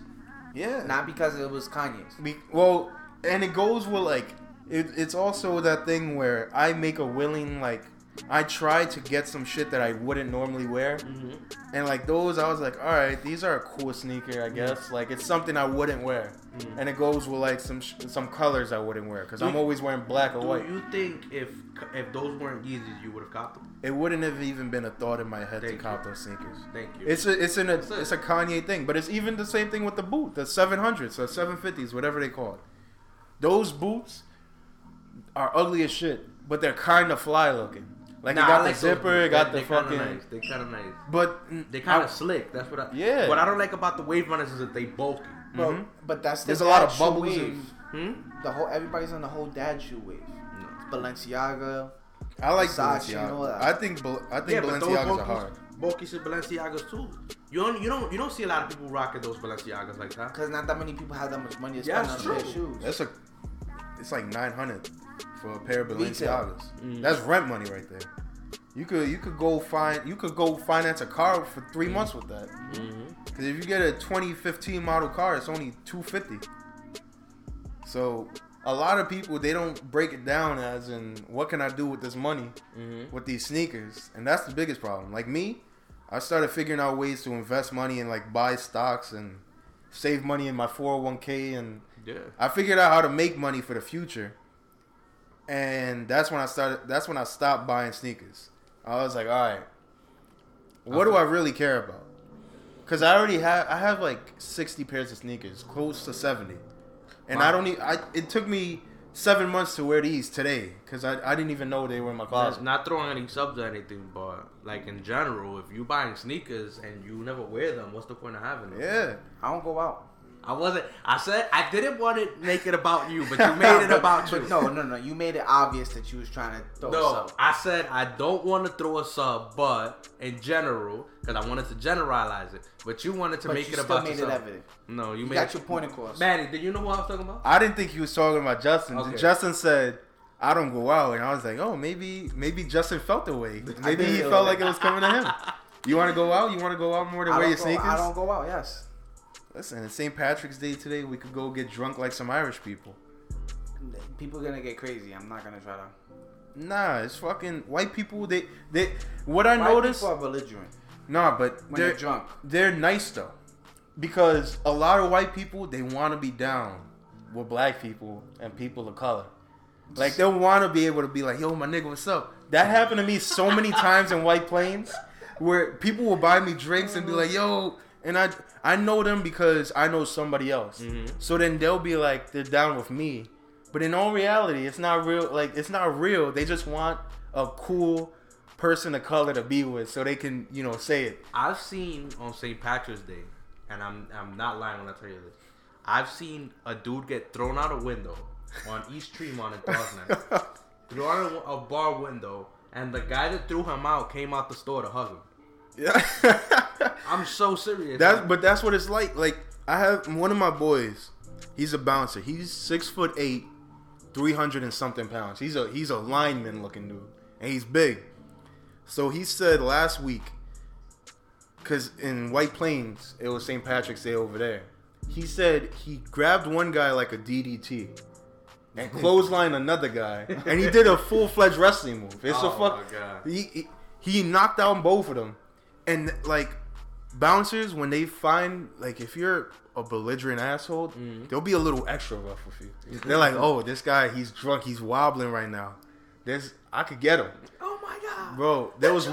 Yeah. not because it was Kanye's. Be- well, and it goes with like it, it's also that thing where I make a willing like I tried to get some shit that I wouldn't normally wear, Mm-hmm. and like those, I was like, all right, these are a cool sneaker, I guess. Like it's something I wouldn't wear, Mm. and it goes with like some sh- some colors I wouldn't wear because I'm always wearing black or white. Do white. you think if if those weren't Yeezys, you would have copped them? It wouldn't have even been a thought in my head Thank to cop those sneakers. Thank you. It's a it's in a it. it's a Kanye thing, but it's even the same thing with the boot, the 700s, the 750s, whatever they call it. Those boots are ugly as shit, but they're kind of fly looking. Like Nah, it got I the like those zipper, it got They- the they kinda fucking. Nice. They kind of nice. But They kind of slick. That's what I. Yeah. What I don't like about the wave runners is that they bulky. Bro, Mhm. but that's the There's a lot of shoe bubbles wave. Hmm. The whole everybody's on the whole dad shoe wave. No. Balenciaga. I like Versace and all Balenciaga. that. I think Bal- I think Yeah, but those Balenciagas are bulky, hard. bulky shit Balenciagas too. You don't you don't you don't see a lot of people rocking those Balenciagas like that. Because not that many people have that much money to Yeah, spend it's on their true. shoes. That's a it's like 900 for a pair of. Balenciagas. Mm. That's rent money right there. You could you could go find you could go finance a car for three months with that. Mm-hmm. Because if you get a 2015 model car, it's only 250. So a lot of people they don't break it down as in what can I do with this money Mm-hmm. with these sneakers, and that's the biggest problem. Like me, I started figuring out ways to invest money and like buy stocks and save money in my 401k, and Yeah. I figured out how to make money for the future. And that's when I started. That's when I stopped buying sneakers. I was like, all right, what do I really care about? Because I already have. I have like sixty pairs of sneakers, close to seventy, and I don't. e I it took me seven months to wear these today because I, I didn't even know they were in my closet. not throwing any subs or anything, but like in general, if you buying sneakers and you never wear them, what's the point of having them? Yeah. I don't go out. I wasn't. I said I didn't want to make it about you, but you made it about you. no, no, no. You made it obvious that you was trying to throw No, some. I said I don't want to throw a sub, but in general, because I wanted to generalize it. But you wanted to But make you it still about made it evident. No, you, You made got it, your point across. Manny, did you know what I was talking about? I didn't think he was talking about Justin. Okay. Justin said, "I don't go out," and I was like, "Oh, maybe maybe Justin felt the way. Maybe he felt like it was coming to him." You want to go out? You want to go out more to I wear don't, your go, sneakers? I don't go out. Yes. Listen, it's St. Patrick's Day today. We could go get drunk like some Irish people. People gonna get crazy. I'm not gonna try to. Nah, it's fucking white people. They they. What I White noticed. people are belligerent Nah, but when they're they're drunk. they're nice though, because a lot of white people they want to be down with black people and people of color. Like they want to be able to be like, "Yo, my nigga, what's up?" That happened to me so many times in White Plains, where people will buy me drinks and be like, "Yo," and I I know them because I know somebody else. Mhm. So then they'll be like, they're down with me, but in all reality, it's not real. Like it's not real. They just want a cool person of color to be with, so they can you know say it. I've seen on St. Patrick's Day, and I'm I'm not lying when I tell you this. I've seen a dude get thrown out a window on East Tremont in Boston. thrown out a, a bar window, and the guy that threw him out came out the store to hug him. Yeah. I'm so serious. That's but that's what it's like. Like I have one of my boys. He's a bouncer. He's six foot eight, three hundred and something pounds. He's a he's a lineman looking dude, and he's big. So he said last week, because in White Plains it was St. Patrick's Day over there. He said he grabbed one guy like a DDT. And clothesline another guy, and he did a full fledged wrestling move. It's Oh a fuck. He, he he knocked down both of them, and like bouncers when they find like if you're a belligerent asshole, Mm-hmm. they'll be a little extra rough with you. They're like, oh, this guy he's drunk, he's wobbling right now. This I could get him, oh my god, bro. There was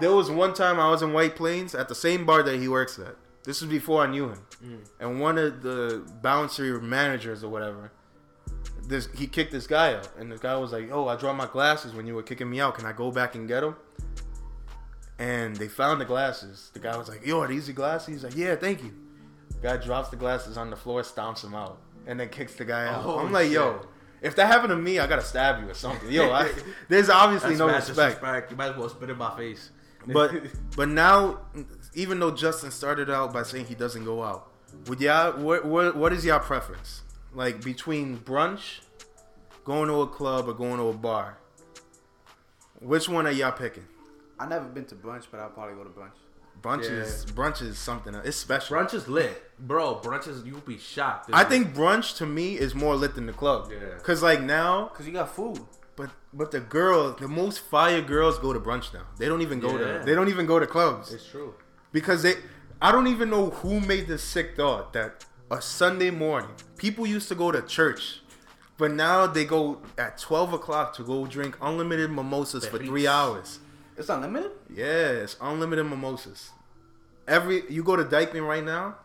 there was one time I was in White Plains at the same bar that he works at. This was before I knew him, Mm. and one of the bouncer managers or whatever. This he kicked this guy out, and the guy was like, "Oh, I dropped my glasses when you were kicking me out. Can I go back and get them?" And they found the glasses. The guy was like, "Yo, are these your glasses?" He's like, "Yeah, thank you." Guy drops the glasses on the floor, stomps him out, and then kicks the guy out. Oh, I'm like, "Yo, if that happened to me, I gotta stab you or something." Yo, I, there's obviously no respect. disrespect. You might as well spit in my face. But but now, even though Justin started out by saying he doesn't go out, would y'all what what, what is y'all preference? Like between brunch, going to a club, or going to a bar? Which one are y'all picking? I never been to brunch, but I'll probably go to brunch. Brunch Yeah. is brunch is something. else. It's special. brunch is lit, bro. Brunch is you'll be shocked. I think brunch to me is more lit than the club. Yeah. Cause like now, Cause you got food. but but the girls, the most fire girls go to brunch now. They don't even go Yeah. to they don't even go to clubs It's true. because they. I don't even know who made this sick thought that a Sunday morning people used to go to church, but now they go at twelve o'clock to go drink unlimited mimosas for three hours. It's unlimited. Yeah, it's unlimited mimosas. Every you go to Dyckman right now.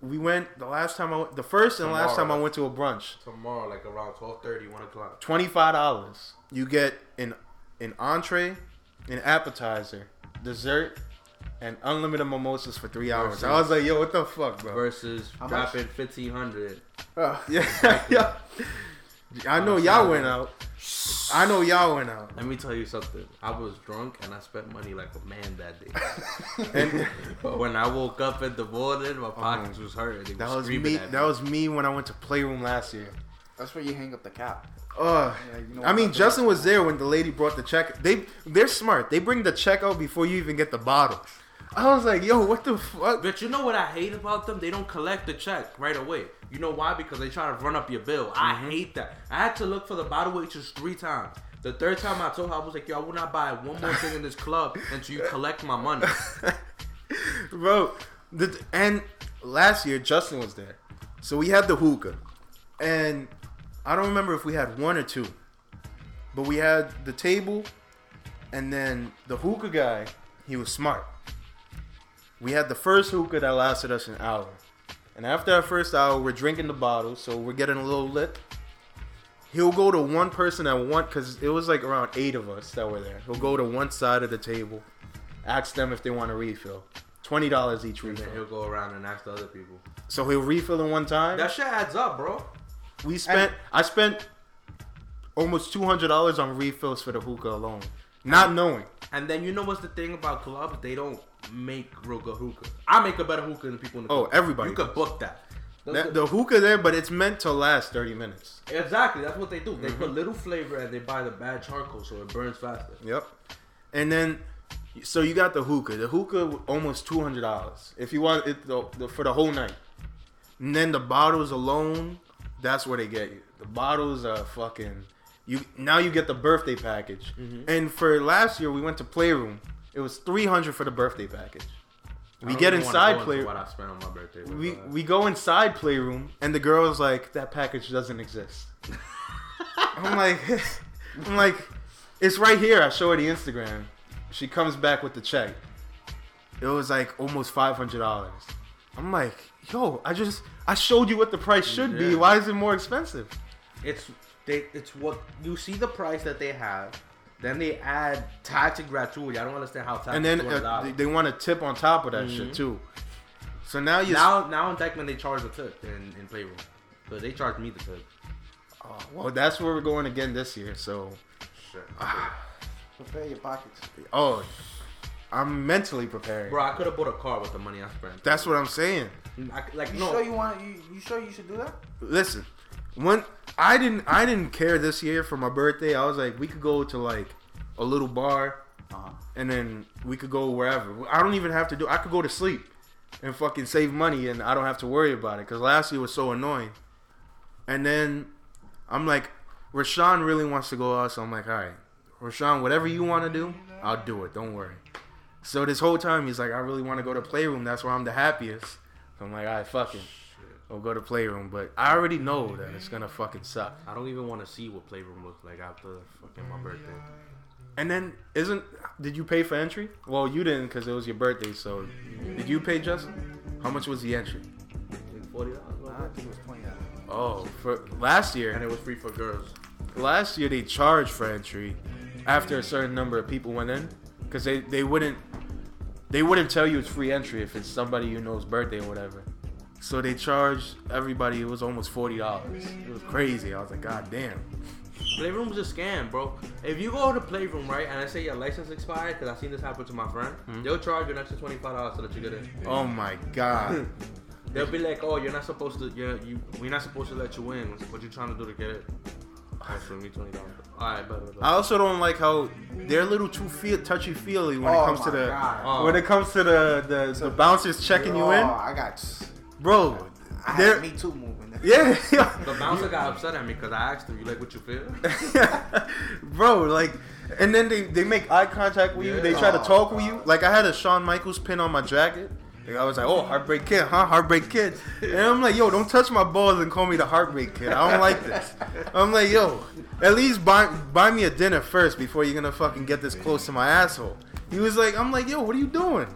We went the last time I went, the first and last time I went to a brunch. Tomorrow, like around 12:30, 1 o'clock. Twenty five dollars. You get an an entree, an appetizer, dessert, and unlimited mimosas for three hours. I was like, yo, what the fuck, bro? Versus How dropping 1500 Yeah, yeah. I know y'all went out. I know y'all went out. Let me tell you something. I was drunk and I spent money like a man that day. And but when I woke up in the morning, my pockets was hurting. That was was me. at me. That was me when I went to Playroom last year. That's where you hang up the cap. Uh, Yeah, you know I mean. Justin was there when the lady brought the check. They they're smart. They bring the check out before you even get the bottle. I was like, yo, what the fuck? But you know what I hate about them? They don't collect the check right away. You know why? Because they try to run up your bill. I Mm-hmm. hate that. I had to look for the bottle waitress three times. The third time I told her, I was like, yo, I will not buy one more thing in this club until you collect my money. bro. The, and last year Justin was there, so we had the hookah, and I don't remember if we had one or two, but we had the table, and then the hookah guy. He was smart. We had the first hookah that lasted us an hour, and after our first hour, we're drinking the bottle, so we're getting a little lit. He'll go to one person at one because it was like around eight of us that were there. He'll go to one side of the table, ask them if they want a refill. Twenty dollars each And then refill. he'll go around and ask the other people. So he'll refill in one time. That shit adds up, bro. we spent. I spent almost two hundred dollars on refills for the hookah alone, not knowing. And then you know what's the thing about clubs? They don't make real good hookah. I make a better hookah than people in the Oh, club. everybody You could book that. The- That, the hookah there, but it's meant to last thirty minutes. exactly, that's what they do. They Mm-hmm. put little flavor and they buy the bad charcoal so it burns faster. Yep. And then, so you got the hookah. The hookah almost two hundred dollars if you want it the, the, for the whole night. And then the bottles alone, that's where they get you. The bottles are fucking. You now you get the birthday package. Mm-hmm. And for last year, we went to Playroom. It was three hundred for the birthday package. We get inside into Playroom. What I spent on my birthday. We go we go inside Playroom, and the girl's like, "That package doesn't exist." I'm like, I'm like, it's right here. I show her the Instagram. She comes back with the check. It was like almost five hundred dollars. I'm like, yo, I just I showed you what the price should be. Why is it more expensive? It's they. It's what you see the price that they have. Then they add tax and gratuity. I don't understand how tax. And then uh, they, they want a tip on top of that shit too. So now you now now in Dyckman they charge the tip in, in playroom. but they charge me the tip. oh, well, that's where we're going again this year. So Shit. Prepare your pockets. oh, I'm mentally preparing. Bro, I could have bought a car with the money I spent. That's what I'm saying. I, like You no. sure you want? You, you sure you should do that? listen when i didn't i didn't care this year for my birthday. I was like we could go to like a little bar Uh-huh. and then we could go wherever. I don't even have to do i could go to sleep and fucking save money and i don't have to worry about it because last year was so annoying. And then i'm like rashawn really wants to go out so i'm like all right rashawn whatever you want to do i'll do it. Don't worry. So this whole time he's like i really want to go to playroom. That's where i'm the happiest. So i'm like all right fuck it We'll go to playroom, but I already know that it's gonna fucking suck. I don't even want to see what playroom looks like after fucking my birthday. And then isn't did you pay for entry? Well, you didn't because it was your birthday. So did you pay, Justin? How much was the entry? Like Forty dollars. I think it was twenty dollars. Oh, for last year. And it was free for girls. last year they charged for entry after a certain number of people went in because they they wouldn't they wouldn't tell you it's free entry if it's somebody you know's birthday or whatever. So they charged everybody. It was almost forty dollars. It was crazy. I was like, God damn. Playroom was a scam, bro. If you go to Playroom, right, and I say your license expired, because I've seen this happen to my friend, hmm? they'll charge you an extra $25 to let you get in. Oh my God. They'll be like, oh, you're not supposed to, you're, you, we're not supposed to let you in. What you trying to do to get it? For me, $20. Alright, better, better. I also don't like how they're a little too feel touchy feely when it Oh comes to the God. Oh. when it comes to the the, the bouncers checking you oh, in, I got. Bro. I had me too moving. Yeah, The bouncer got upset at me because I asked him, "You like what you feel?" bro. Like, and then they they make eye contact with you. They try to Yeah. talk with you. Like I had a Shawn Michaels pin on my jacket. Like, I was like, oh, Heartbreak Kid, huh? Heartbreak Kid. And I'm like, yo, don't touch my balls and call me the Heartbreak Kid. I don't like this. I'm like, yo, at least buy buy me a dinner first before you're gonna fucking get this close to my asshole. He was like, I'm like, yo, what are you doing?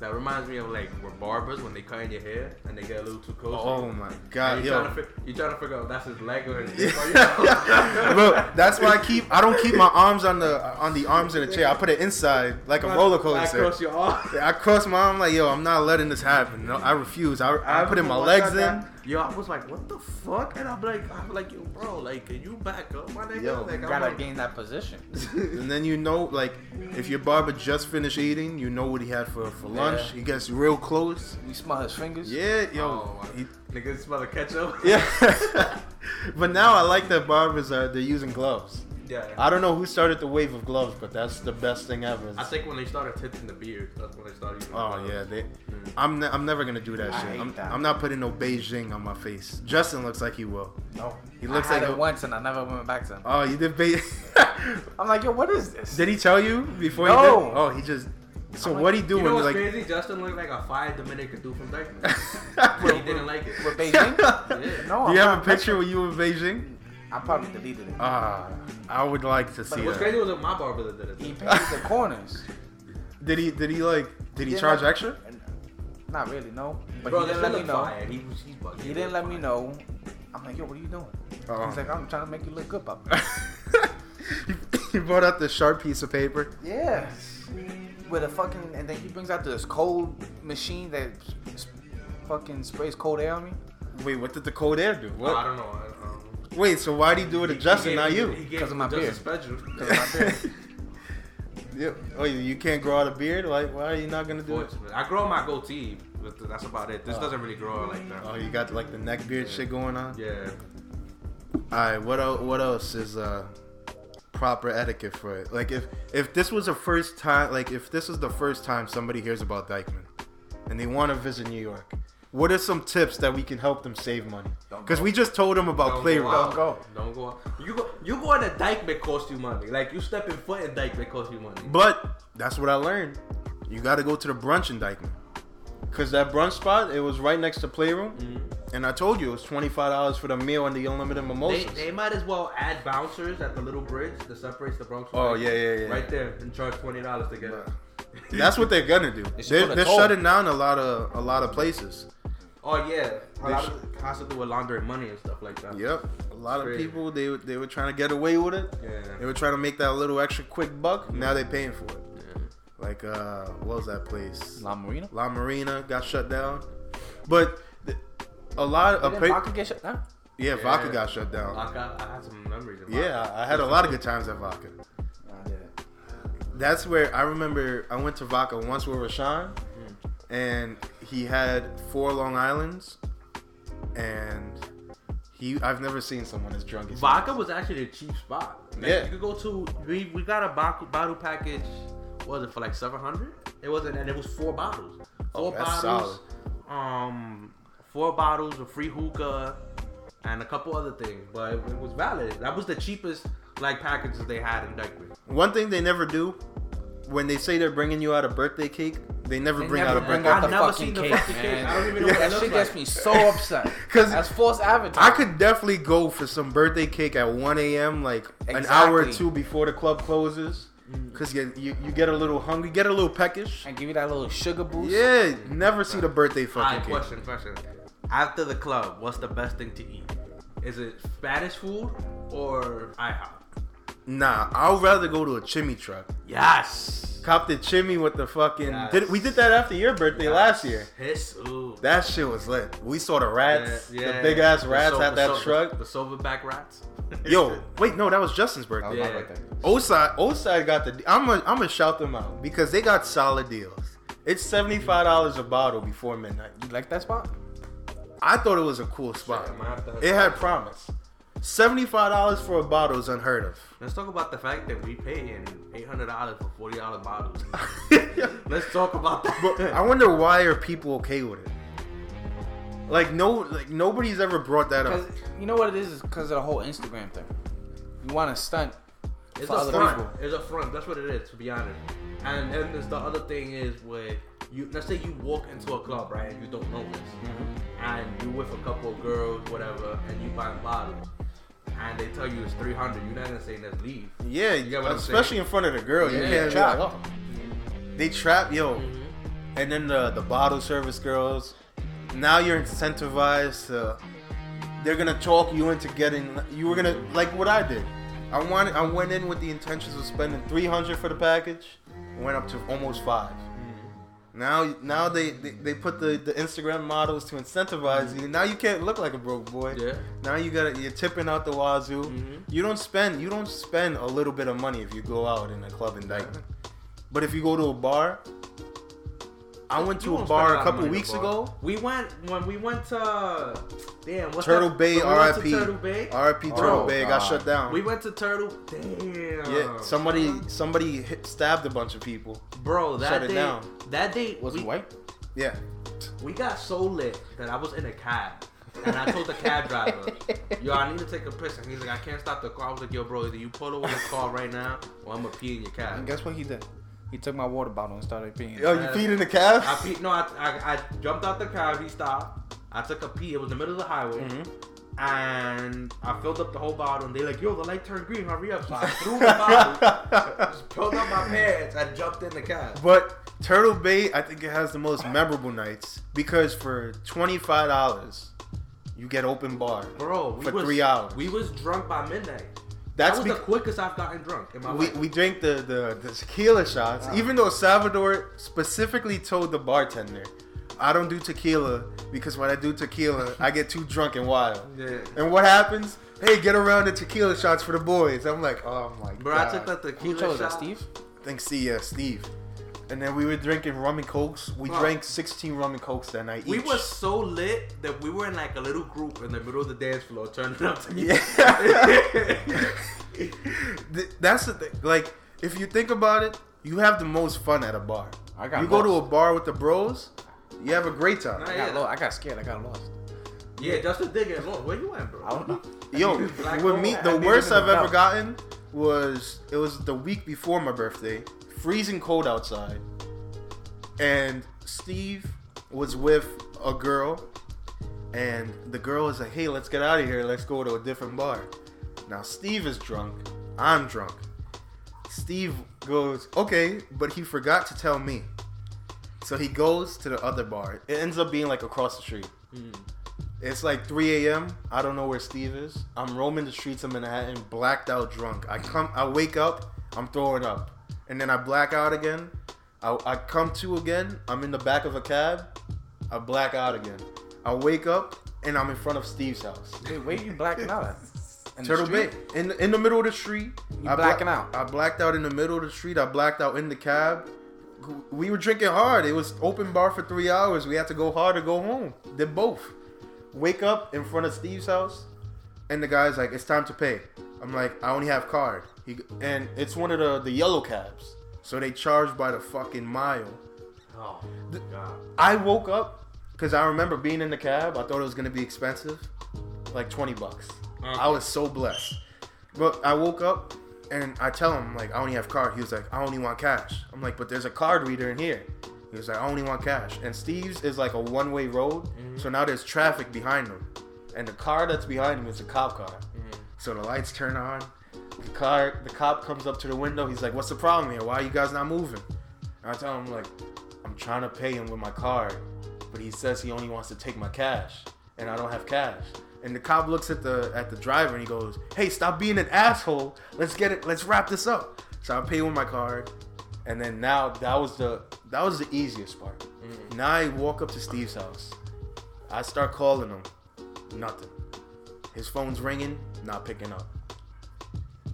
That reminds me of like where barbers when they cut in your hair and they get a little too close. Oh my god, you yo. trying to fi- you trying to figure out that's his leg or his. Bro, that's why I keep I don't keep my arms on the on the arms of the chair. I put it inside like a roller coaster. Across your arm. I cross my arm like, yo, I'm not letting this happen. No, I refuse. I, I put in my legs in. that- Yo, I was like, what the fuck? And I'm like, I'm like, yo, bro, like, can you back up, my nigga? Yo, like, You I'm gotta like, gain that position. And then you know, like, if your barber just finished eating, you know what he had for, for lunch. Yeah. He gets real close. You smell his fingers. Yeah, yo. oh, he- nigga smell the ketchup. yeah. but now I like that barbers are they're using gloves. Yeah. I don't know who started the wave of gloves, but that's the best thing ever. I think when they started tinting the beard, that's when they started using. Oh gloves. yeah, they, mm. I'm ne- I'm never gonna do that I shit. hate I'm, that. I'm not putting no Beijing on my face. Justin looks like he will. No. He looks I had like it a- once and I never went back to him. Oh, you did Beijing. I'm like, yo, what is this? did he tell you before? No. He did? Oh, he just. So I'm what he do You when know he what's like? crazy? Justin looked like a fire Dominican dude from Dyckman. but he didn't like it. With Beijing? Yeah. No. Do you I'm have a picture with you in Beijing? I probably deleted it. Ah, I would like to see What's that. crazy was that my barber that did He painted the corners. Did he? Did he like? Did he Yeah, charge like- extra? Not really, no. But Bro, he didn't let me know. fire. He was, he's bugging. He didn't let me know. I'm like, yo, what are you doing? Oh. He's like, I'm trying to make you look good, papa. he brought out the sharp piece of paper. yeah. With a fucking, and then he brings out this cold machine that s- fucking sprays cold air on me. Wait, what did the cold air do? I What? don't know. I, I don't know. Wait, so why did he do it to Justin, he not you? He gave 'Cause of my beard. special. Because of my beard. Yeah. Oh, you can't grow out a beard? Like, why are you not gonna do it? I grow my goatee, but that's about it. This Oh. doesn't really grow out like that. Oh, you got like the neck beard shit going on. Yeah. All right, what else? What else is uh proper etiquette for it? Like, if if this was the first time, like if this is the first time somebody hears about Dyckman, and they want to visit New York, what are some tips that we can help them save money? Because we just told them about Don't Playroom. go out. go. Don't go out. You go. You going to Dyckman cost you money. Like you step stepping foot in Dyckman cost you money. But that's what I learned. You got to go to the brunch in Dyckman. Cause that brunch spot, it was right next to Playroom, Mm-hmm. and I told you it was twenty five dollars for the meal and the unlimited mimosas. they might as well add bouncers at the little bridge that separates the Bronx. from Oh, yeah, yeah, yeah. Right there, and charge twenty dollars to get. Nah. That's what they're gonna do. They should They're, they're shutting down a lot of a lot of places. Oh yeah, a They lot sh- of it has to do with laundering money and stuff like that. Yep, a lot of Crazy. people they were- they were trying to get away with it. Yeah, They were trying to make that little extra quick buck. Now they're paying for it. yeah. Like uh, what was that place? La Marina? La Marina got shut down, but th- a lot of Didn't pa- Vodka get shut down? yeah, Yeah. Vodka got shut down. I got. I had some memories. Of Yeah, I had a lot of good times at Vodka. That's where I remember I went to Vodka once with Rashawn, and he had four Long Islands, and he I've never seen someone as drunk as Vodka was actually a cheap spot. Like, Yeah. you could go to. We, we got a bottle, bottle package. What was it for like seven hundred? It wasn't, and it was four bottles. Oh, Four that's bottles. Um, four bottles of free hookah, and a couple other things. But it, it was valid. That was the cheapest like packages they had in Dyckman. One thing they never do when they say they're bringing you out a birthday cake, they never They bring never out a bring birthday out the cake. fucking seen the cake, fucking cake. man. I don't even know Yeah. what That it shit looks gets me so upset. Cause That's false advertising. I advertising. could definitely go for some birthday cake at 1 a.m. like an hour or two before the club closes. Mm. Cause you, you you get a little hungry, get a little peckish. and give you that little sugar boost. Yeah, never see the birthday fucking Alright, cake. question, question. After the club, what's the best thing to eat? Is it Spanish food or IHOP? Nah, I'd rather go to a chimney truck. Yes. Cop the chimney with the fucking. Yes. Did, we did that after your birthday last year. Yes. Ooh. That shit was lit. We saw the rats, Yeah, yeah. the big ass rats sil- at that sil- truck. The silverback rats. Yo, wait, no, that was Justin's That was birthday. my Yeah. birthday. Oside, Oside got the. I'm gonna I'm gonna shout them out because they got solid deals. It's seventy five dollars a bottle before midnight. You like that spot? I thought it was a cool spot. Shit, I might have to- It had promise. Seventy five dollars for a bottle is unheard of. Let's talk about the fact that we paying eight hundred dollars for forty dollar bottles. Let's talk about that. But I wonder why are people okay with it? Like no, like nobody's ever brought that up. You know what it is? Is because of the whole Instagram thing. You want to stunt. It's for a other front. people. It's a front. That's what it is, to be honest. And then there's the other thing is with you. Let's say you walk into a club, right, and you don't know this, Mm-hmm. and you with a couple of girls, whatever, and you buying bottles, and they tell you it's 300. You're not gonna say let's leave. Yeah, You get what I'm especially saying? in front of the girl. you Yeah, can't be trap. like, oh. They trap, yo. Mm-hmm. And then the the bottle service girls. Now you're incentivized to. They're gonna talk you into getting. You were gonna like what I did. I wanted. I went in with the intentions of spending 300 for the package. Went up to almost five. Now, now they, they, they put the, the Instagram models to incentivize you. Now you can't look like a broke boy. Yeah. Now you got you're tipping out the wazoo. Mhm. You don't spend you don't spend a little bit of money if you go out in a club in Dyckman. But if you go to a bar, I went to a bar a couple weeks ago. We went when we went to damn what's Turtle that? Bay, we went to RIP. Turtle Bay. RIP Oh, Turtle Bay got shut down. We went to Turtle. Damn. yeah, somebody somebody hit, stabbed a bunch of people. Bro, that Shut it day, down. that date Was we, it white? Yeah. we got so lit that I was in a cab. And I told the cab driver, yo, I need to take a piss. And he's like, I can't stop the car. I was like, yo, bro, either you pull over the car right now or I'm going to pee in your cab. And guess what he did? He took my water bottle and started peeing. Yo, you peed in the cab? I pee, no, I, I, I jumped out the cab. He stopped. I took a pee. It was in the middle of the highway. Mhm. And I filled up the whole bottle. And they like, yo, the light turned green. Hurry up. So I threw the bottle, just pulled up my pants, and jumped in the cab. But Turtle Bay, I think it has the most memorable nights because for twenty five dollars, you get open bar. Bro, we For was, three hours. We was drunk by midnight. That's that was bec- the quickest I've gotten drunk in my we, life. we drank the, the, the tequila shots, even though Salvador specifically told the bartender, I don't do tequila because when I do tequila, I get too drunk and wild. yeah. And what happens? Hey, get around the tequila shots for the boys. I'm like, oh my Bro, god. I took that Who tequila chose shot. that, Steve? I think see, uh, Steve. And then we were drinking rum and cokes. We Bro. drank 16 rum and cokes that night. We each. were so lit that we were in like a little group in the middle of the dance floor turning up to Yeah. That's the thing. Like, if you think about it, you have the most fun at a bar. I got you go to a bar with the bros, you have a great time. Nah, I got, lo- I got scared. I got lost. yeah, Justin did get lost. Where you at, bro? I don't know. Yo, Black with me, the worst I've ever gotten was it was the week before my birthday, freezing cold outside, and Steve was with a girl, and the girl was like, "Hey, let's get out of here. Let's go to a different bar." Now Steve is drunk. I'm drunk. Steve goes, "Okay," but he forgot to tell me. So he goes to the other bar. It ends up being like across the street. Mm. It's like 3 a.m. I don't know where Steve is. I'm roaming the streets of Manhattan, blacked out, drunk. I come, I wake up, I'm throwing up, and then I black out again. I, I come to again. I'm in the back of a cab. I black out again. I wake up and I'm in front of Steve's house. Wait, where you blacking out? In the Turtle? Bay, in in the middle of the street. You I blacking out? I blacked out in the middle of the street. I blacked out in the cab. We were drinking hard. It was open bar for three hours. We had to go hard or go home. Did both. Wake up in front of Steve's house, and the guy's like, "It's time to pay." I'm like, "I only have card." He and it's one of the the yellow cabs, so they charge by the fucking mile. Oh, God. I woke up because I remember being in the cab. I thought it was gonna be expensive, like twenty bucks. Uh-huh. I was so blessed. But I woke up and I tell him like I only have card. He was like, I only want cash. I'm like, but there's a card reader in here. He was like, I only want cash. And Steve's is like a one way road, mm-hmm. so now there's traffic behind him, and the car that's behind him is a cop car. Mm-hmm. So the lights turn on. The car, the cop comes up to the window. He's like, "What's the problem here? Why are you guys not moving?" And I tell him like, "I'm trying to pay him with my card, but he says he only wants to take my cash, and I don't have cash." And the cop looks at the at the driver and he goes, "Hey, stop being an asshole. Let's get it. Let's wrap this up." So I pay him with my card, and then now that was the that was the easiest part. Mm-hmm. Now I walk up to Steve's house. I start calling him. Nothing. His phone's ringing, not picking up.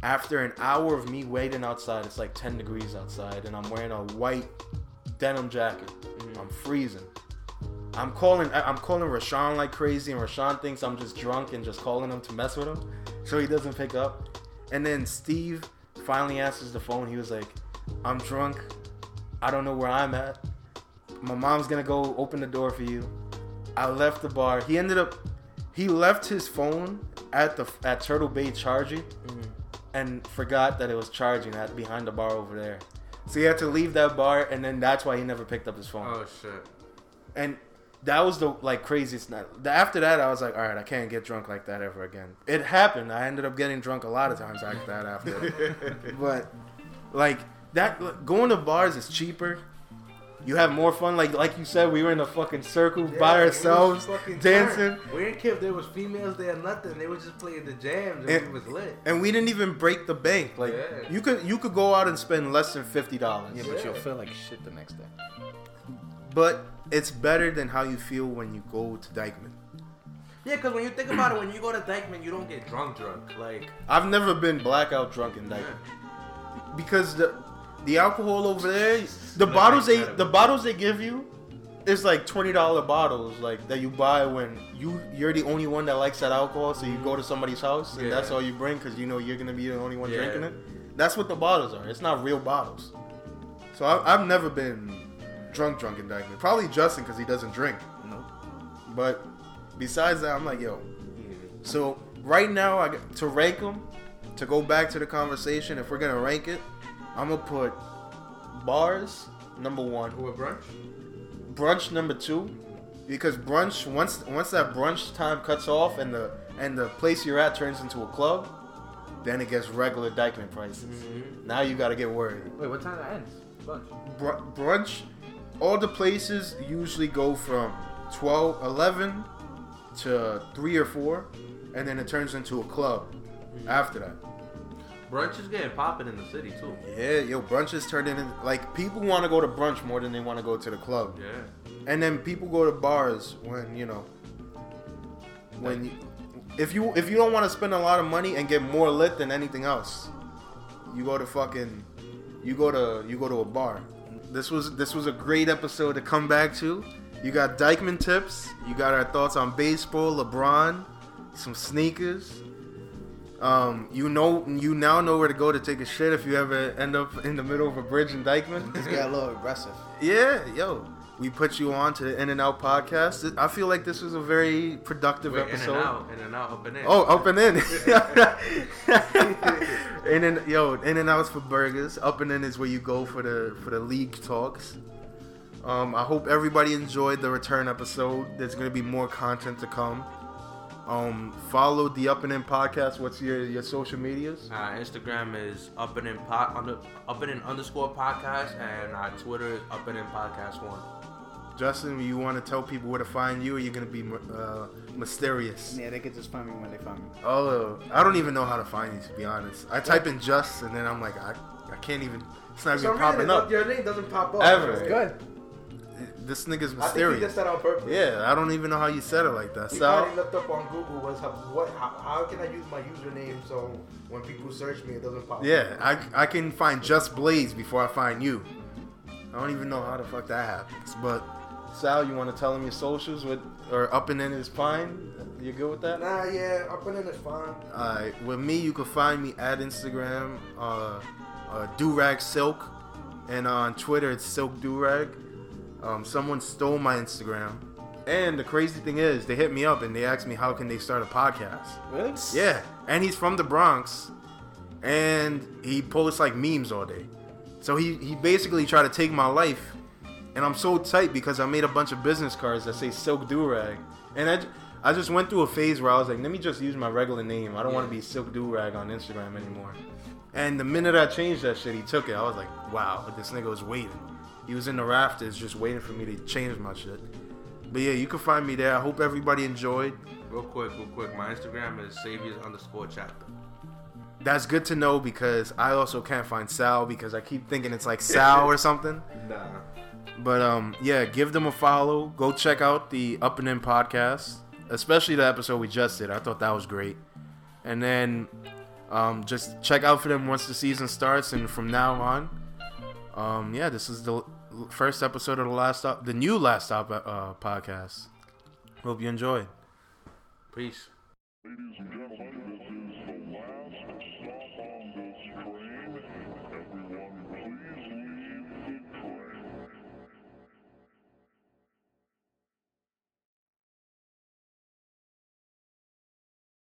After an hour of me waiting outside, it's like 10 degrees outside, and I'm wearing a white denim jacket. Mm-hmm. I'm freezing. I'm calling I'm calling Rashawn like crazy, and Rashawn thinks I'm just drunk and just calling him to mess with him, so he doesn't pick up. And then Steve finally answers the phone. He was like, "I'm drunk. I don't know where I'm at. My mom's gonna go open the door for you. I left the bar. He ended up he left his phone at the at Turtle Bay charging Mm-hmm. and forgot that it was charging at behind the bar over there. So he had to leave that bar and then that's why he never picked up his phone. Oh shit. And that was the like craziest night. The- After that, I was like, all right, I can't get drunk like that ever again. It happened. I ended up getting drunk a lot of times after that. After, but like that, going to bars is cheaper. You have more fun. Like like you said, we were in a fucking circle by Yeah, we was ourselves, dancing, turned. We didn't care if there was females there or nothing. They were just playing the jams and, And- we was lit. and we didn't even break the bank. Like Yeah. you could you could go out and spend less than fifty dollars. Yeah, but you'll feel like shit the next day. But it's better than how you feel when you go to Dyckman. Yeah, because when you think about it, when you go to Dyckman, you don't get drunk drunk. Like, I've never been blackout drunk in Dyckman. because the the alcohol over there, the bottles they the bottles they give you is like twenty dollar bottles like that you buy when you you're the only one that likes that alcohol, so you go to somebody's house and that's all you bring because you know you're gonna be the only one Yeah. drinking it. That's what the bottles are. It's not real bottles. So I, I've never been drunk drunk in Dyckman. Probably Justin because he doesn't drink. Nope. But besides that, I'm like yo. So right now, I to rank them, to go back to the conversation, if we're gonna rank it, I'm gonna put bars number one, who a brunch? brunch number two, because brunch once once that brunch time cuts off and the and the place you're at turns into a club, then it gets regular Dyckman prices. Mm-hmm. Now you gotta get worried. Wait, what time that ends? Lunch. Br- brunch, all the places usually go from 12, 11 to three or four, and then it turns into a club after that. Brunch is getting popping in the city too. Yeah, yo, brunch is turning in like people want to go to brunch more than they want to go to the club, Yeah. and then people go to bars when you know when you, if you if you don't want to spend a lot of money and get more lit than anything else, you go to fucking you go to you go to a bar. This was this was a great episode to come back to. You got Dyckman tips. You got our thoughts on baseball, LeBron, some sneakers. Um, you know, you now know where to go to take a shit if you ever end up in the middle of a bridge in Dyckman. Just get a little aggressive. Yeah, yo, we put you on to the In and Out podcast. I feel like this was a very productive Wait, in episode. and out, in and out, up and in. Oh, up and in. in and yo, in and outs for burgers. Up and in is where you go for the for the league talks. Um, I hope everybody enjoyed the return episode. There's gonna be more content to come. Um, follow the Up and In podcast. What's your your social medias? Uh, Instagram is up and in pot under up and in underscore podcast, and our Twitter is up and in podcast one. Justin, you want to tell people where to find you, or you're gonna be uh, mysterious? Yeah, they could just find me when they find me. Oh, I don't even know how to find you to be honest. I type in just, and then I'm like, I, I can't even. It's not even popping up. Your name doesn't pop up. Ever. Good. This nigga's I think he did mysterious. that on purpose. Yeah, I don't even know how you said it like that. He Sal, probably looked up on Google was how, what how, how can I use my username so when people search me it doesn't pop up? yeah, up. I, I can find just Blaze before I find you. I don't even know how the fuck that happens. But Sal, you want to tell him your socials with or up and in is fine? You good with that? Nah, yeah, up and in is fine. Alright, with me, you can find me at Instagram, uh, uh, Durag Silk, and on Twitter, it's Silk Durag. Um, someone stole my Instagram, and the crazy thing is, they hit me up and they asked me how can they start a podcast. Really? Yeah, and he's from the Bronx, and he posts like memes all day. So he he basically tried to take my life, and I'm so tight because I made a bunch of business cards that say Silk Durag, and I. I just went through a phase where I was like, let me just use my regular name. I don't want to be Silk Durag on Instagram anymore. And the minute I changed that shit, he took it. I was like, wow, this nigga was waiting. He was in the rafters just waiting for me to change my shit. But yeah, you can find me there. I hope everybody enjoyed. Real quick, real quick. My Instagram is saviors underscore chapter. That's good to know because I also can't find Sal because I keep thinking it's like Sal or something. Nah. But um, yeah, give them a follow. Go check out the Up and In podcast, especially the episode we just did. I thought that was great. And then um, just check out for them once the season starts, and from now on, um, yeah, this is the first episode of the last stop, the new last stop uh, podcast. Hope you enjoyed. Peace. Ladies and gentlemen.